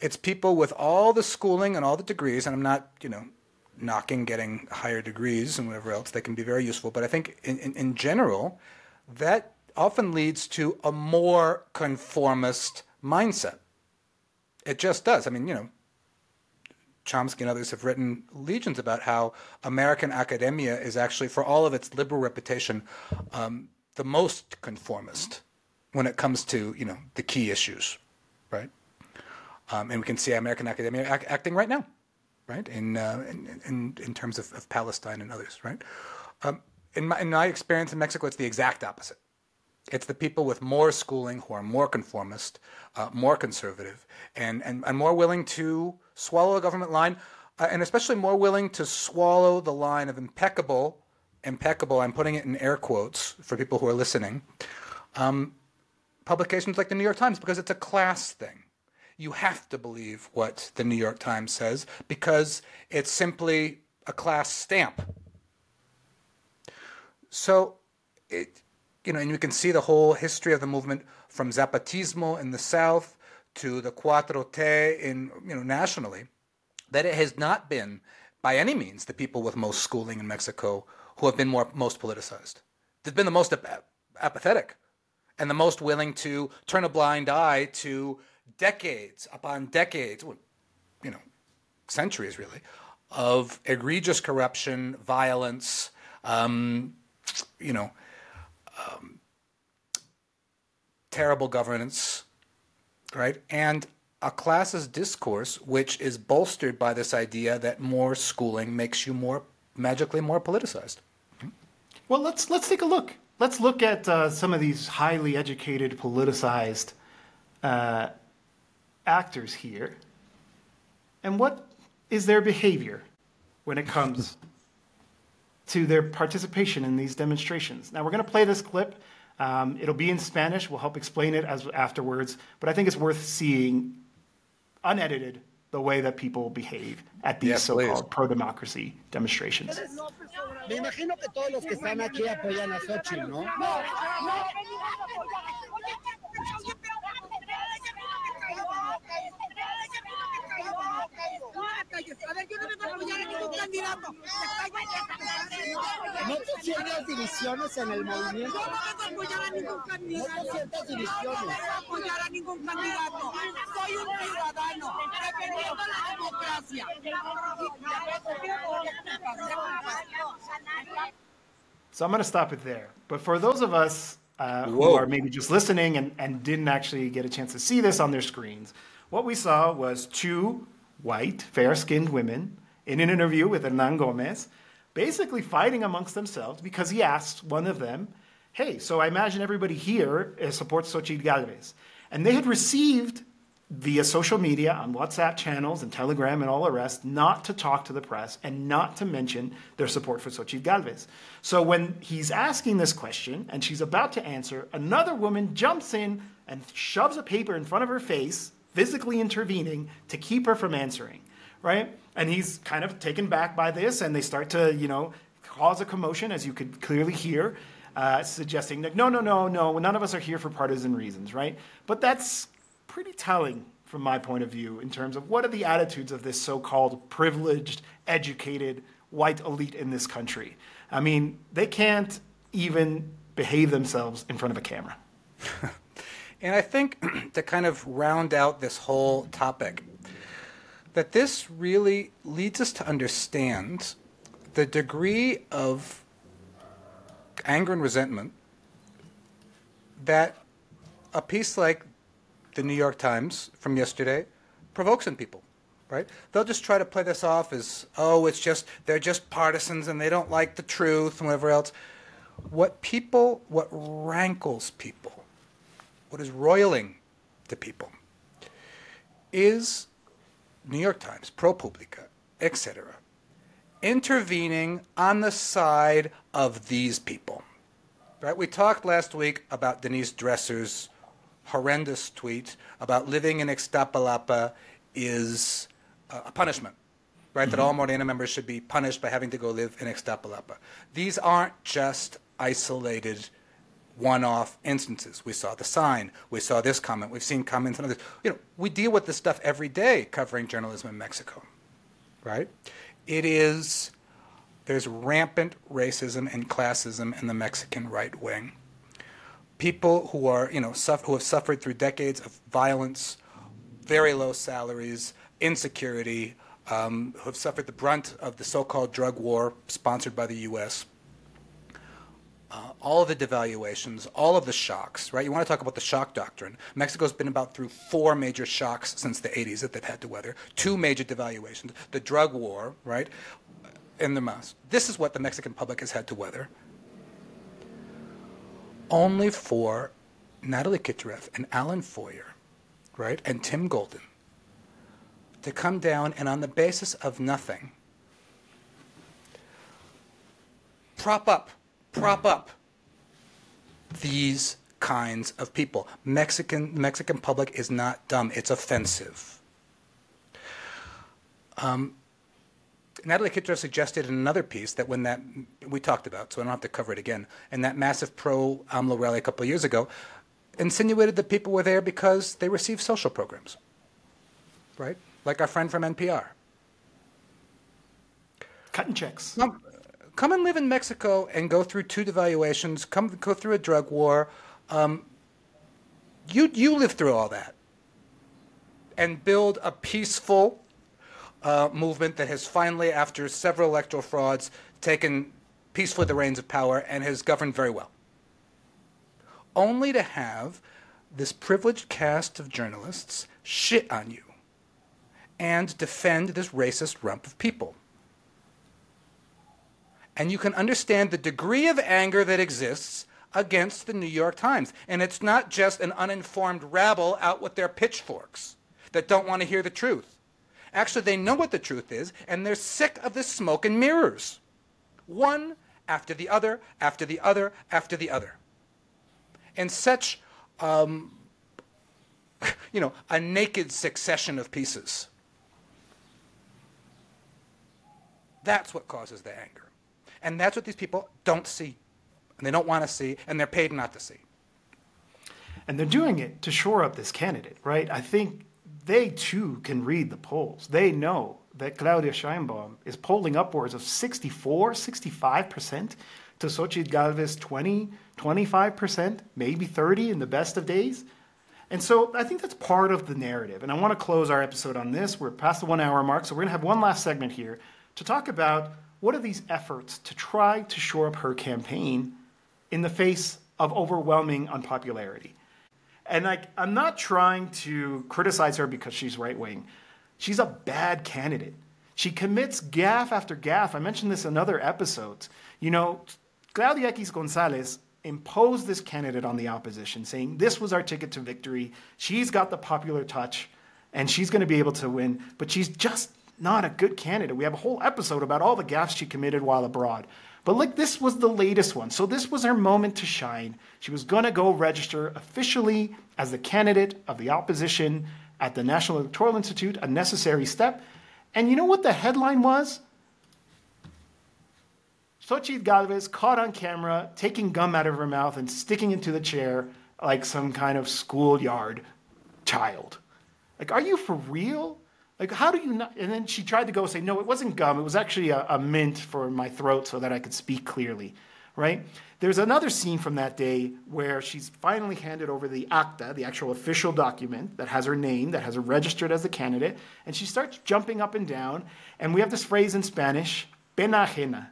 it's people with all the schooling and all the degrees, and I'm not, you know, knocking getting higher degrees and whatever else. They can be very useful. But I think in, in, in general, that often leads to a more conformist mindset. It just does. I mean, you know, Chomsky and others have written legions about how American academia is actually, for all of its liberal reputation, um, the most conformist when it comes to you know the key issues, right? Um, and we can see American academia act, acting right now, right? In uh, in, in, in terms of, of, Palestine and others, right? Um, in, my, in my experience in Mexico, it's the exact opposite. It's the people with more schooling who are more conformist, uh, more conservative, and, and, and more willing to swallow a government line, uh, and especially more willing to swallow the line of impeccable, impeccable, I'm putting it in air quotes for people who are listening, um, publications like the New York Times because it's a class thing. You have to believe what the New York Times says because it's simply a class stamp. So, it, you know, and you can see the whole history of the movement from Zapatismo in the South to the Cuatro T in, you know, nationally, that it has not been by any means the people with most schooling in Mexico who have been more most politicized. They've been the most ap- apathetic and the most willing to turn a blind eye to decades upon decades, you know, centuries really, of egregious corruption, violence, um, you know, um, terrible governance, right? And a classist discourse which is bolstered by this idea that more schooling makes you more magically more politicized. Well, let's let's take a look. Let's look at uh, some of these highly educated, politicized uh, actors here, and what is their behavior when it comes to their participation in these demonstrations. Now, we're going to play this clip. Um, it'll be in Spanish. We'll help explain it as afterwards. But I think it's worth seeing unedited the way that people behave at these yes, so-called pro-democracy demonstrations. Me imagino que todos los que están aquí apoyan a Xochitl, ¿no? ¿No te sientes divisiones en el movimiento? Yo no vengo a apoyar a ningún candidato. ¿No te sientes divisiones? No vengo a apoyar a ningún candidato. Soy un ciudadano defendiendo la democracia. So I'm going to stop it there. But for those of us uh, who are maybe just listening and, and didn't actually get a chance to see this on their screens, what we saw was two white, fair skinned women in an interview with Hernan Gomez, basically fighting amongst themselves because he asked one of them, Hey, so I imagine everybody here eh, supports Xochitl Galvez. And they had received via social media on WhatsApp channels and Telegram and all the rest not to talk to the press and not to mention their support for Xochitl Galvez. So when he's asking this question and she's about to answer, another woman jumps in and shoves a paper in front of her face physically intervening to keep her from answering, right? And he's kind of taken back by this, and they start to, you know, cause a commotion, as you could clearly hear, uh, suggesting that no, no, no, no, none of us are here for partisan reasons, right? But that's pretty telling from my point of view in terms of what are the attitudes of this so-called privileged, educated, white elite in this country. I mean, they can't even behave themselves in front of a camera. And I think to kind of round out this whole topic, that this really leads us to understand the degree of anger and resentment that a piece like the New York Times from yesterday provokes in people, right? They'll just try to play this off as, oh, it's just, they're just partisans and they don't like the truth and whatever else. What people, what rankles people what is roiling to people, is New York Times, ProPublica, etc., intervening on the side of these people. Right? We talked last week about Denise Dresser's horrendous tweet about living in Iztapalapa is a punishment, right? Mm-hmm. That all Morena members should be punished by having to go live in Iztapalapa. These aren't just isolated one-off instances. We saw the sign. We saw this comment. We've seen comments on others. You know, we deal with this stuff every day covering journalism in Mexico, right? It is there's rampant racism and classism in the Mexican right wing, people who are, you know, suffer, who have suffered through decades of violence, very low salaries, insecurity, um, who have suffered the brunt of the so-called drug war sponsored by the U.S. Uh, all of the devaluations, all of the shocks, right? You want to talk about the shock doctrine. Mexico's been about through four major shocks since the 80s that they've had to weather. Two major devaluations, the drug war, right, in the mass. This is what the Mexican public has had to weather. Only for Natalie Kitroeff and Alan Feuer, right, and Tim Golden to come down and on the basis of nothing, prop up prop up these kinds of people. Mexican Mexican public is not dumb; it's offensive. Um, Natalie Kitroeff suggested in another piece that when that we talked about, so I don't have to cover it again, and that massive pro AMLO rally a couple of years ago, insinuated that people were there because they received social programs, right? Like our friend from NPR. Cutting checks. Come and live in Mexico and go through two devaluations, come go through a drug war. Um, you you live through all that and build a peaceful uh, movement that has finally, after several electoral frauds, taken peacefully the reins of power and has governed very well. Only to have this privileged cast of journalists shit on you and defend this racist rump of people and you can understand the degree of anger that exists against the New York Times. And it's not just an uninformed rabble out with their pitchforks that don't want to hear the truth. Actually, they know what the truth is, and they're sick of this smoke and mirrors. One after the other, after the other, after the other. And such, um, you know, a naked succession of pieces. That's what causes the anger. And that's what these people don't see. And they don't want to see, and they're paid not to see. And they're doing it to shore up this candidate, right? I think they too can read the polls. They know that Claudia Sheinbaum is polling upwards of 64, 65% to Xochitl Galvez 20, 25%, maybe 30 in the best of days. And so I think that's part of the narrative. And I want to close our episode on this. We're past the one hour mark, so we're going to have one last segment here to talk about what are these efforts to try to shore up her campaign in the face of overwhelming unpopularity? And like, I'm not trying to criticize her because she's right wing. She's a bad candidate. She commits gaffe after gaffe. I mentioned this in other episodes. You know, Claudio X Gonzalez imposed this candidate on the opposition, saying this was our ticket to victory. She's got the popular touch, and she's going to be able to win, but she's just not a good candidate. We have a whole episode about all the gaffes she committed while abroad. But look, this was the latest one. So this was her moment to shine. She was going to go register officially as the candidate of the opposition at the National Electoral Institute, a necessary step. And you know what the headline was? Xochitl Galvez caught on camera taking gum out of her mouth and sticking it the chair like some kind of schoolyard child. Like, are you for real? Like, how do you not? And then she tried to go say, no, it wasn't gum. It was actually a, a, mint for my throat so that I could speak clearly, right? There's another scene from that day where she's finally handed over the acta, the actual official document that has her name, that has her registered as a candidate, and she starts jumping up and down. And we have this phrase in Spanish, pena ajena,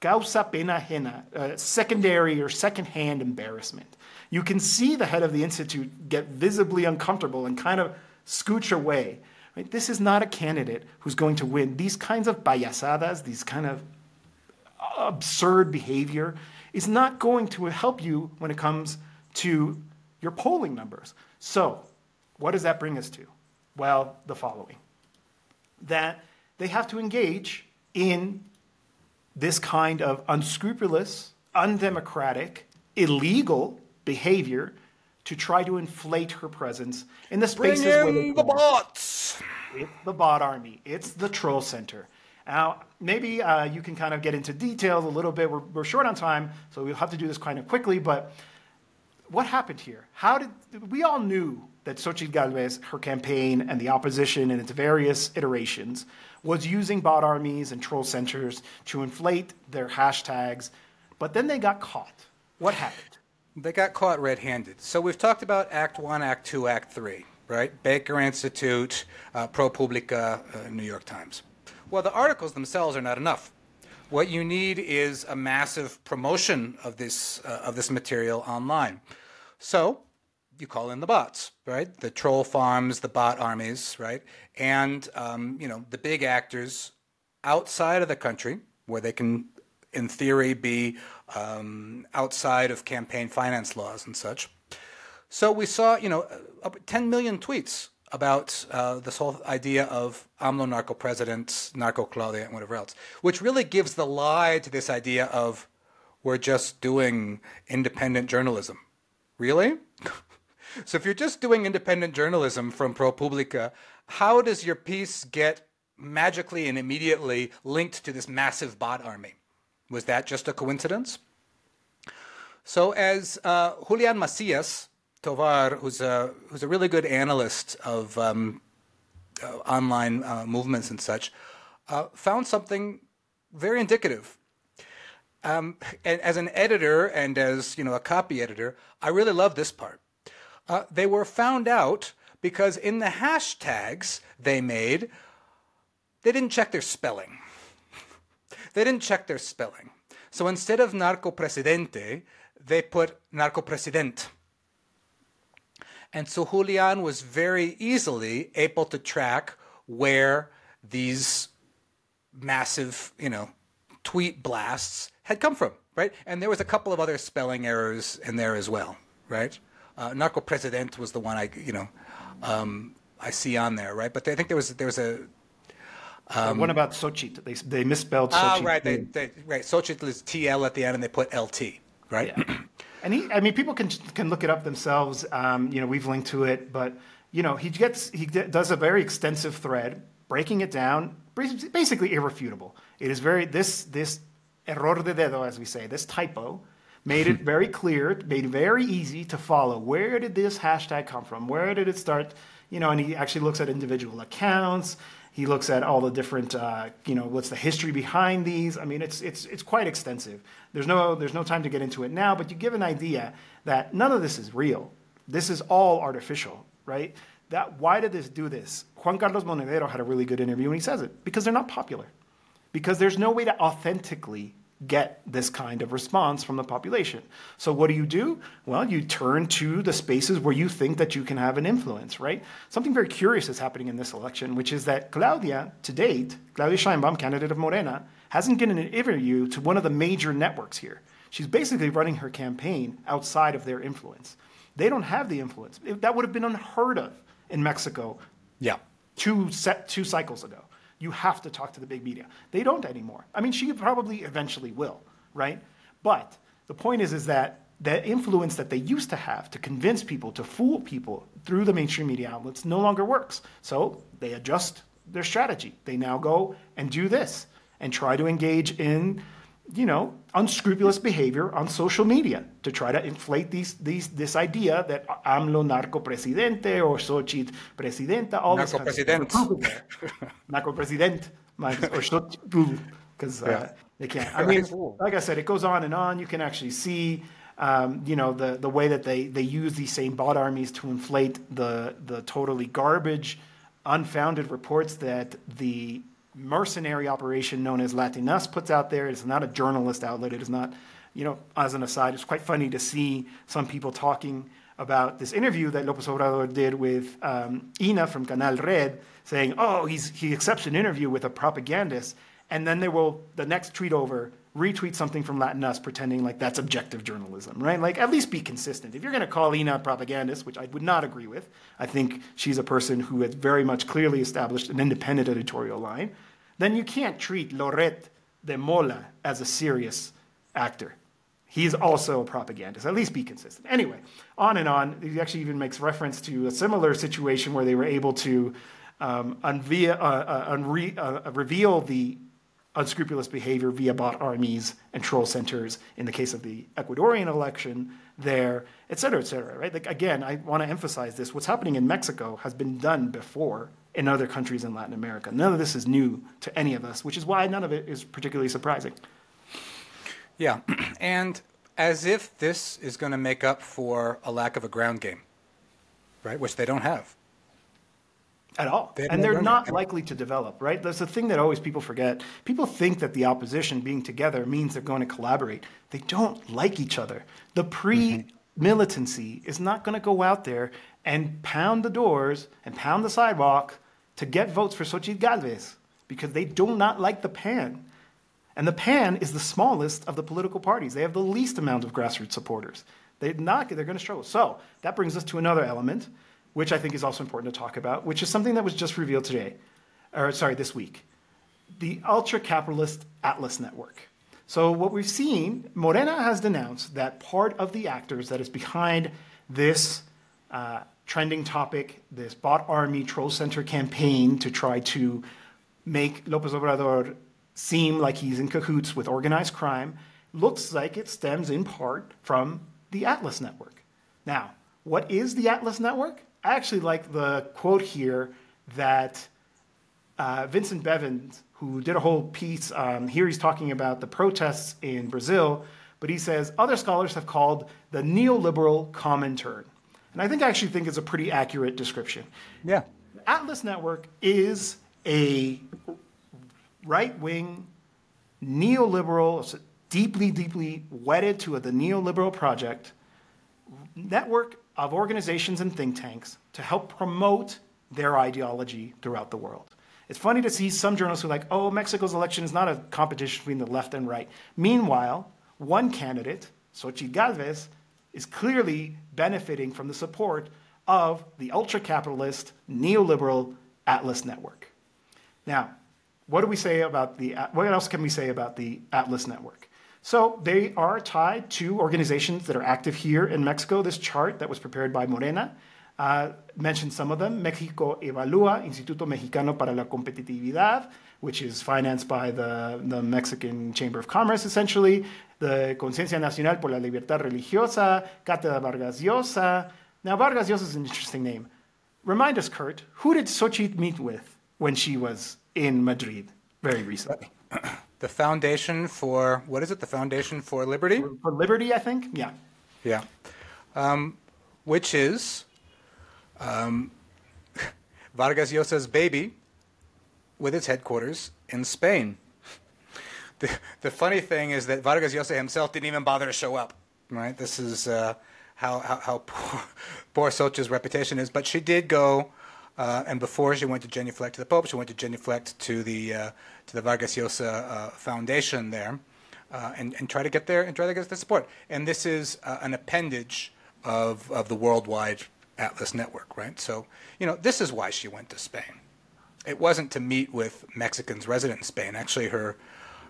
causa pena ajena, uh, secondary or secondhand embarrassment. You can see the head of the institute get visibly uncomfortable and kind of scooch away. Right? This is not a candidate who's going to win. These kinds of payasadas, these kind of absurd behavior, is not going to help you when it comes to your polling numbers. So, what does that bring us to? Well, the following that they have to engage in this kind of unscrupulous, undemocratic, illegal behavior to try to inflate her presence in the spaces Bring where the bots. It's the bot army. It's the troll center. Now, maybe uh, you can kind of get into details a little bit. We're, we're short on time, so we'll have to do this kind of quickly. But what happened here? How did we all knew that Xochitl Galvez, her campaign, and the opposition in its various iterations was using bot armies and troll centers to inflate their hashtags, but then they got caught. What happened? They got caught red handed. So we've talked about Act 1, Act 2, Act 3, right? Baker Institute, uh, ProPublica, uh, New York Times. Well, the articles themselves are not enough. What you need is a massive promotion of this, uh, of this material online. So you call in the bots, right? The troll farms, the bot armies, right? And, um, you know, the big actors outside of the country where they can, in theory, be um, outside of campaign finance laws and such. So we saw, you know, 10 million tweets about uh, this whole idea of AMLO narco president, narco Claudia, and whatever else, which really gives the lie to this idea of we're just doing independent journalism. Really? so if you're just doing independent journalism from ProPublica, how does your piece get magically and immediately linked to this massive bot army? Was that just a coincidence? So as uh, Julian Macias, Tovar, who's a who's a really good analyst of um, uh, online uh, movements and such, uh, found something very indicative. Um, and as an editor and as you know a copy editor, I really love this part. Uh, they were found out because in the hashtags they made, they didn't check their spelling. They didn't check their spelling. So instead of narco presidente, they put narco president and so Julian was very easily able to track where these massive, you know, tweet blasts had come from, right? And there was a couple of other spelling errors in there as well, right? Uh, Narco President was the one I, you know, um, I see on there, right? But I think there was there was a. Um, what about Xochitl? They they misspelled Xochitl. Ah, right. They, they, right. Xochitl is TL at the end, and they put LT, right? Yeah. And he, I mean, people can can look it up themselves. Um, you know, we've linked to it, but you know, he gets he does a very extensive thread breaking it down, basically irrefutable. It is very this this error de dedo, as we say, this typo made it very clear, made it very easy to follow. Where did this hashtag come from? Where did it start? You know, and he actually looks at individual accounts. He looks at all the different, uh, you know, what's the history behind these. I mean, it's it's it's quite extensive. There's no there's no time to get into it now, but you give an idea that none of this is real. This is all artificial, right? That why did this do this? Juan Carlos Monedero had a really good interview, and he says it because they're not popular, because there's no way to authentically get this kind of response from the population. So what do you do? Well, you turn to the spaces where you think that you can have an influence, right? Something very curious is happening in this election, which is that Claudia, to date, Claudia Sheinbaum, candidate of Morena, hasn't given an interview to one of the major networks here. She's basically running her campaign outside of their influence. They don't have the influence. That would have been unheard of in Mexico. Yeah. Two set two cycles ago you have to talk to the big media. They don't anymore. I mean, she probably eventually will, right? But the point is, is that the influence that they used to have to convince people, to fool people through the mainstream media outlets no longer works. So they adjust their strategy. They now go and do this and try to engage in you know, unscrupulous behavior on social media to try to inflate these, these, this idea that AMLO narco presidente or Xochitl presidenta, all narco this president. narco president, or Xochitl, because uh, they can't. I mean, like I said, it goes on and on. You can actually see, um, you know, the, the way that they, they use these same bot armies to inflate the, the totally garbage, unfounded reports that the mercenary operation known as Latinus puts out there. It's not a journalist outlet. It is not, you know, as an aside, it's quite funny to see some people talking about this interview that Lopez Obrador did with um, Inna from Canal Red, saying, oh, he's, he accepts an interview with a propagandist. And then they will, the next tweet over, retweet something from Latinus pretending like that's objective journalism, right? Like, at least be consistent. If you're going to call Inna a propagandist, which I would not agree with, I think she's a person who has very much clearly established an independent editorial line, then you can't treat Loret de Mola as a serious actor. He's also a propagandist. At least be consistent. Anyway, on and on. He actually even makes reference to a similar situation where they were able to um, uh, uh, unre- uh, reveal the unscrupulous behavior via bot armies and troll centers in the case of the Ecuadorian election there, et cetera, et cetera, right? Like, again, I want to emphasize this. What's happening in Mexico has been done before in other countries in Latin America. None of this is new to any of us, which is why none of it is particularly surprising. Yeah, and as if this is going to make up for a lack of a ground game, right? Which they don't have. At all. They and they're not likely to develop, right? That's the thing that always people forget. People think that the opposition being together means they're going to collaborate. They don't like each other. The mm-hmm. PRI militancy is not going to go out there and pound the doors and pound the sidewalk to get votes for Xochitl Galvez because they do not like the PAN. And the PAN is the smallest of the political parties. They have the least amount of grassroots supporters. They're not, they're going to struggle. So that brings us to another element, which I think is also important to talk about, which is something that was just revealed today, or sorry, this week. The ultra capitalist Atlas Network. So what we've seen, Morena has denounced that part of the actors that is behind this uh, trending topic, this bot army troll center campaign to try to make Lopez Obrador seem like he's in cahoots with organized crime, looks like it stems in part from the Atlas Network. Now, what is the Atlas Network? I actually like the quote here that uh, Vincent Bevins, who did a whole piece, um, here he's talking about the protests in Brazil, but he says other scholars have called the neoliberal Comintern. And I think I actually think it's a pretty accurate description. Yeah. Atlas Network is a right wing, neoliberal, deeply, deeply wedded to the neoliberal project network of organizations and think tanks to help promote their ideology throughout the world. It's funny to see some journalists who are like, oh, Mexico's election is not a competition between the left and right. Meanwhile, one candidate, Xochitl Galvez, is clearly benefiting from the support of the ultra capitalist, neoliberal Atlas Network. Now, what do we say about the, what else can we say about the Atlas Network? So they are tied to organizations that are active here in Mexico. This chart that was prepared by Morena uh, mentioned some of them. Mexico Evalúa, Instituto Mexicano para la Competitividad, which is financed by the, the Mexican Chamber of Commerce, essentially. The Conciencia Nacional por la Libertad Religiosa, Cátedra Vargas Llosa. Now, Vargas Llosa is an interesting name. Remind us, Kurt, who did Xochitl meet with when she was in Madrid very recently? The Foundation for, what is it? The Foundation for Liberty? For Liberty, I think? Yeah. Yeah. Um, which is um, Vargas Llosa's baby with its headquarters in Spain. The, the funny thing is that Vargas Llosa himself didn't even bother to show up, right? This is uh, how, how, how poor, poor Xochitl's reputation is. But she did go, uh, and before she went to genuflect to the Pope, she went to genuflect to the, uh, to the Vargas Llosa uh, Foundation there. Uh, and, and try to get there and try to get the support. And this is uh, an appendage of, of the worldwide Atlas network, right? So, you know, this is why she went to Spain. It wasn't to meet with Mexicans resident in Spain. Actually, her,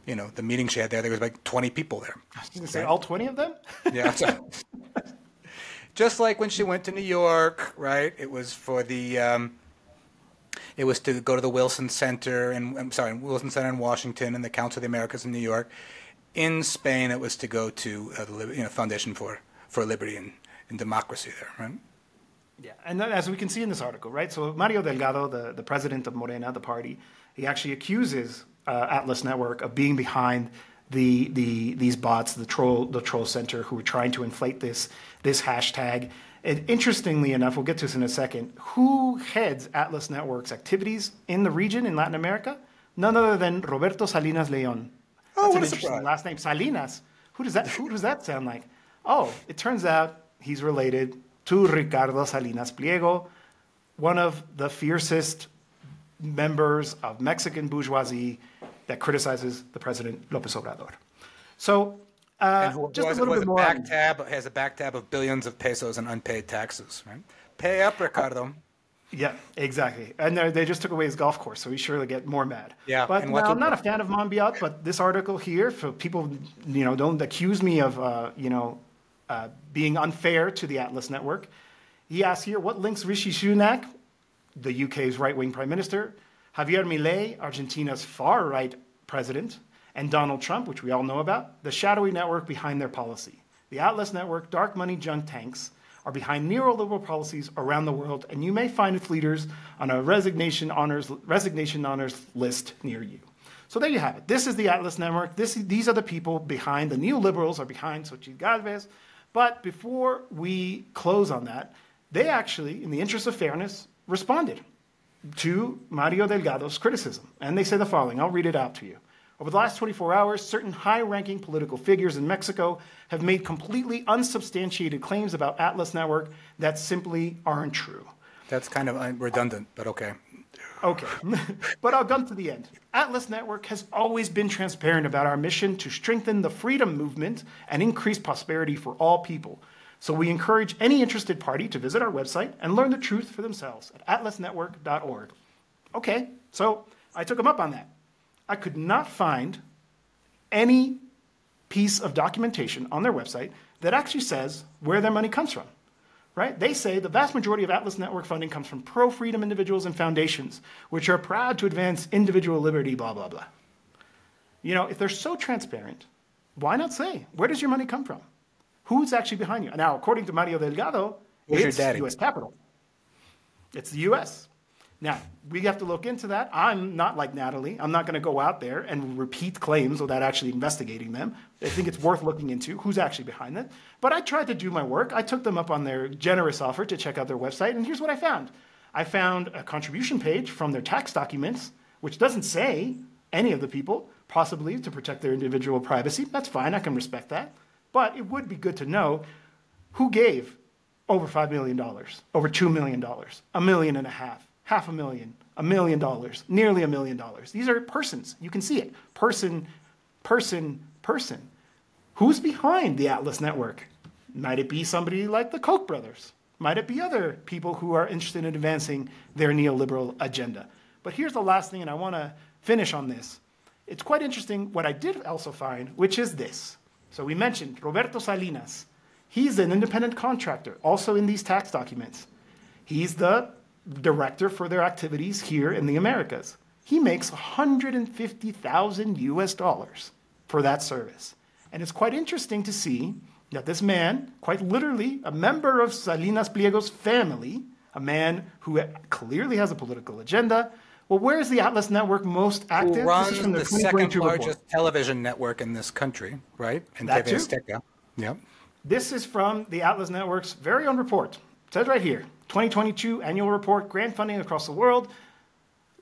you know, the meeting she had there, there was like 20 people there. I was going to say all 20 of them? Yeah. so- just like when she went to New York, right? It was for the, um, it was to go to the Wilson Center and I'm sorry, Wilson Center in Washington and the Council of the Americas in New York. In Spain, it was to go to uh, the you know, Foundation for, for Liberty and, and Democracy there, right? Yeah, and as we can see in this article, right? So Mario Delgado, the, the president of Morena, the party, he actually accuses uh, Atlas Network of being behind the, the these bots, the troll the troll center, who were trying to inflate this this hashtag. And interestingly enough, we'll get to this in a second. Who heads Atlas Network's activities in the region in Latin America? None other than Roberto Salinas Leon. Oh, That's what an a surprise. last name, Salinas. Who does that? Who does that sound like? Oh, it turns out he's related to Ricardo Salinas Pliego, one of the fiercest members of Mexican bourgeoisie that criticizes the president López Obrador. So, uh, who just was, a little bit more. back tab, has a back tab of billions of pesos in unpaid taxes, right? Pay up, Ricardo. Yeah, exactly. And they just took away his golf course, so he's surely get more mad. Yeah, But now, I'm not a fan of Monbiot, but this article here, for people, you know, don't accuse me of, uh, you know, uh, being unfair to the Atlas Network. He asks here, what links Rishi Sunak, the UK's right-wing prime minister, Javier Milei, Argentina's far-right president, and Donald Trump, which we all know about, the shadowy network behind their policy. The Atlas Network, dark money junk tanks, are behind neoliberal policies around the world, and you may find its leaders on a resignation honors, resignation honors list near you. So there you have it. This is the Atlas Network. This, these are the people behind the neoliberals or behind Xochitl Galvez. But before we close on that, they actually, in the interest of fairness, responded to Mario Delgado's criticism. And they say the following I'll read it out to you. Over the last 24 hours, certain high ranking political figures in Mexico have made completely unsubstantiated claims about Atlas Network that simply aren't true. That's kind of uh, redundant, but okay. Okay, but I'll come to the end. Atlas Network has always been transparent about our mission to strengthen the freedom movement and increase prosperity for all people. So we encourage any interested party to visit our website and learn the truth for themselves at atlasnetwork.org. Okay, so I took them up on that. I could not find any piece of documentation on their website that actually says where their money comes from. Right? They say the vast majority of Atlas Network funding comes from pro freedom individuals and foundations, which are proud to advance individual liberty, blah, blah, blah. You know, if they're so transparent, why not say, where does your money come from? Who's actually behind you? Now, according to Mario Delgado, Who's your it's daddy? U.S. capital. It's the U.S. Now, we have to look into that. I'm not like Natalie. I'm not going to go out there and repeat claims without actually investigating them. I think it's worth looking into who's actually behind it. But I tried to do my work. I took them up on their generous offer to check out their website, and here's what I found I found a contribution page from their tax documents, which doesn't say any of the people, possibly to protect their individual privacy. That's fine. I can respect that. But it would be good to know who gave over $5 million, over $2 million, a million and a half, half a million, a million dollars, nearly a million dollars. These are persons. You can see it. Person, person, person. Who's behind the Atlas Network? Might it be somebody like the Koch brothers? Might it be other people who are interested in advancing their neoliberal agenda? But here's the last thing, and I want to finish on this. It's quite interesting what I did also find, which is this. So we mentioned Roberto Salinas. He's an independent contractor, also in these tax documents. He's the director for their activities here in the Americas. He makes 150,000 US dollars for that service. And it's quite interesting to see that this man, quite literally a member of Salinas Pliego's family, a man who clearly has a political agenda. Well, where is the Atlas Network most active? Who This runs is from the second 2022 report. largest television network in this country, right? And That TV. Azteca. Yep. This is from the Atlas Network's very own report. It says right here 2022 annual report, grant funding across the world.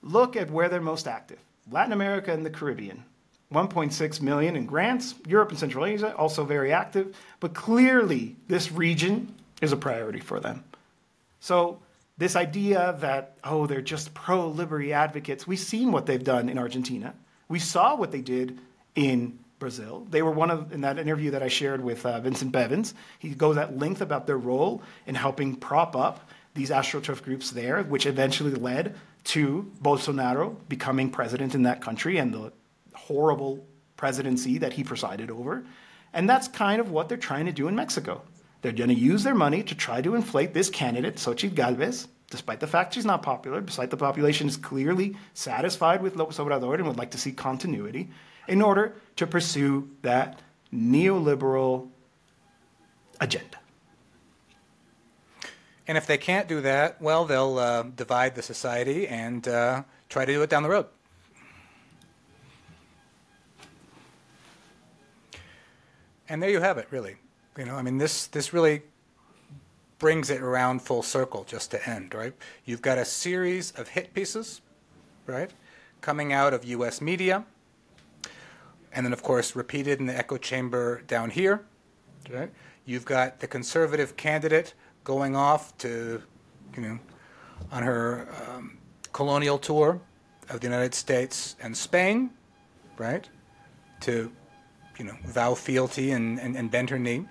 Look at where they're most active Latin America and the Caribbean. 1.6 million in grants. Europe and Central Asia, also very active. But clearly, this region is a priority for them. So, this idea that, oh, they're just pro liberty advocates, we've seen what they've done in Argentina. We saw what they did in Brazil. They were one of, in that interview that I shared with uh, Vincent Bevins, he goes at length about their role in helping prop up these astroturf groups there, which eventually led to Bolsonaro becoming president in that country and the horrible presidency that he presided over. And that's kind of what they're trying to do in Mexico. They're going to use their money to try to inflate this candidate, Xochitl Galvez, despite the fact she's not popular, despite the population is clearly satisfied with López Obrador and would like to see continuity, in order to pursue that neoliberal agenda. And if they can't do that, well, they'll uh, divide the society and uh, try to do it down the road. And there you have it, really. You know, I mean, this this really brings it around full circle just to end, right? You've got a series of hit pieces, right, coming out of U.S. media, and then of course repeated in the echo chamber down here, right? You've got the conservative candidate going off to, you know, on her um, colonial tour of the United States and Spain, right, to, you know, vow fealty and, and, and bend her knee.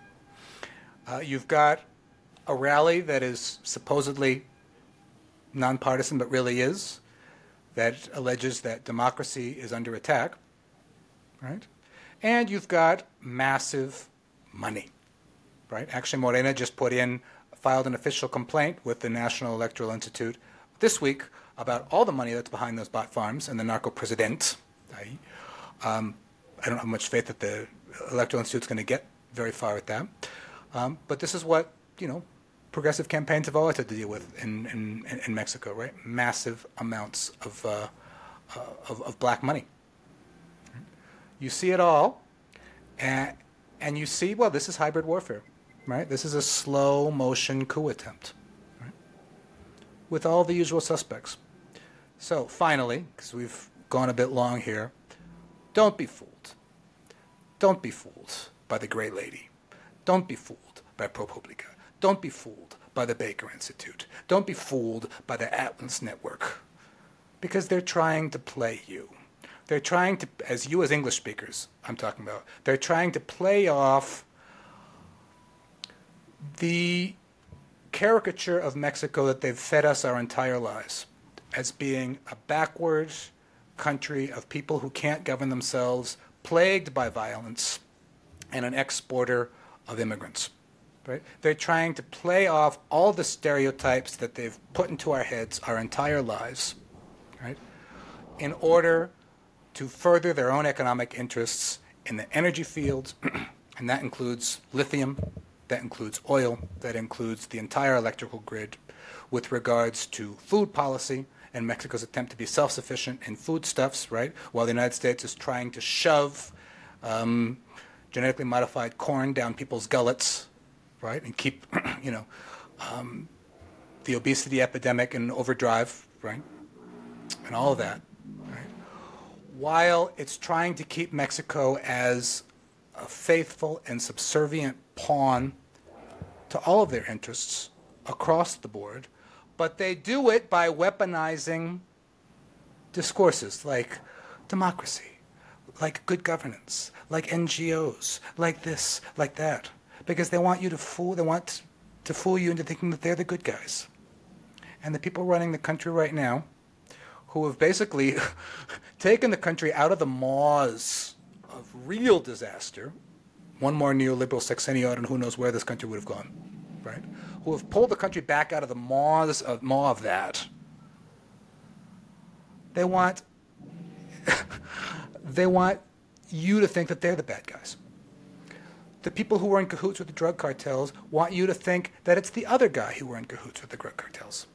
Uh, you've got a rally that is supposedly nonpartisan, but really is, that alleges that democracy is under attack, right? And you've got massive money, right? Actually, Morena just put in, filed an official complaint with the National Electoral Institute this week about all the money that's behind those bot farms and the narco president. i.e. Um, I don't have much faith that the Electoral Institute's going to get very far with that. Um, but this is what, you know, progressive campaigns have always had to deal with in, in, in Mexico, right? Massive amounts of, uh, uh, of, of black money. You see it all, and, and you see, well, this is hybrid warfare, right? This is a slow motion coup attempt, right? With all the usual suspects. So finally, because we've gone a bit long here, don't be fooled. Don't be fooled by the Gray Lady. Don't be fooled by ProPublica. Don't be fooled by the Baker Institute. Don't be fooled by the Atlas Network. Because they're trying to play you. They're trying to, as you as English speakers, I'm talking about, they're trying to play off the caricature of Mexico that they've fed us our entire lives as being a backward country of people who can't govern themselves, plagued by violence, and an exporter of immigrants. Right? They're trying to play off all the stereotypes that they've put into our heads our entire lives, right? In order to further their own economic interests in the energy fields, and that includes lithium, that includes oil, that includes the entire electrical grid, with regards to food policy and Mexico's attempt to be self sufficient in foodstuffs, right? While the United States is trying to shove um, genetically modified corn down people's gullets, right? And keep, you know, um, the obesity epidemic in overdrive, right? And all of that while it's trying to keep Mexico as a faithful and subservient pawn to all of their interests across the board, but they do it by weaponizing discourses like democracy, like good governance, like NGOs, like this, like that, because they want you to fool, they want to fool you into thinking that they're the good guys. And the people running the country right now who have basically taken the country out of the maws of real disaster, one more neoliberal sexennial, and who knows where this country would have gone, right? Who have pulled the country back out of the maws of maw of that. They want they want you to think that they're the bad guys. The people who were in cahoots with the drug cartels want you to think that it's the other guy who were in cahoots with the drug cartels.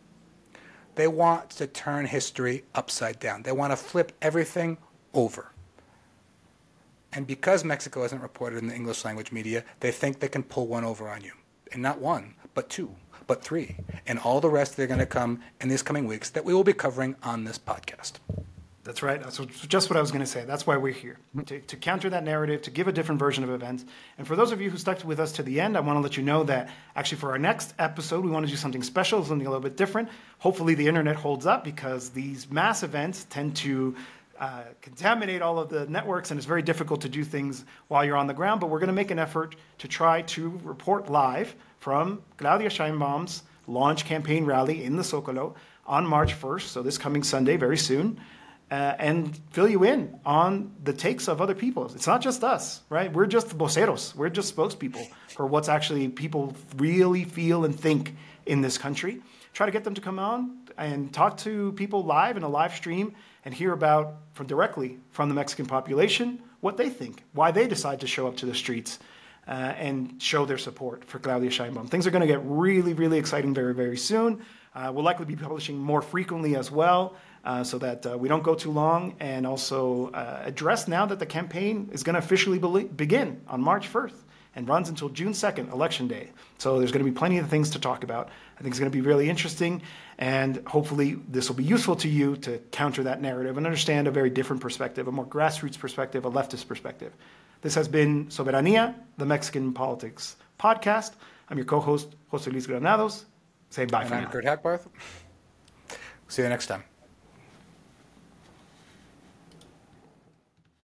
They want to turn history upside down. They want to flip everything over. And because Mexico isn't reported in the English language media, they think they can pull one over on you. And not one, but two, but three. And all the rest they're going to come in these coming weeks that we will be covering on this podcast. That's right. That's just what I was going to say. That's why we're here to, to, counter that narrative, to give a different version of events. And for those of you who stuck with us to the end, I want to let you know that actually for our next episode, we want to do something special, something a little bit different. Hopefully, the internet holds up because these mass events tend to uh, contaminate all of the networks, and it's very difficult to do things while you're on the ground. But we're going to make an effort to try to report live from Claudia Sheinbaum's launch campaign rally in the Zocalo on March 1st, so this coming Sunday, very soon uh, and fill you in on the takes of other people. It's not just us, right? We're just voceros. We're just spokespeople for what's actually people really feel and think in this country. Try to get them to come on and talk to people live in a live stream and hear about from directly from the Mexican population what they think, why they decide to show up to the streets. Uh, and show their support for Claudia Sheinbaum. Things are going to get really, really exciting very, very soon. Uh, we'll likely be publishing more frequently as well uh, so that uh, we don't go too long and also uh, address now that the campaign is going to officially be- begin on March 1st and runs until June 2nd, Election Day. So there's going to be plenty of things to talk about. I think it's going to be really interesting, and hopefully this will be useful to you to counter that narrative and understand a very different perspective, a more grassroots perspective, a leftist perspective. This has been Soberania, the Mexican Politics Podcast. I'm your co-host, Jose Luis Granados. Say bye and for I'm now. Kurt Hackbarth. See you next time.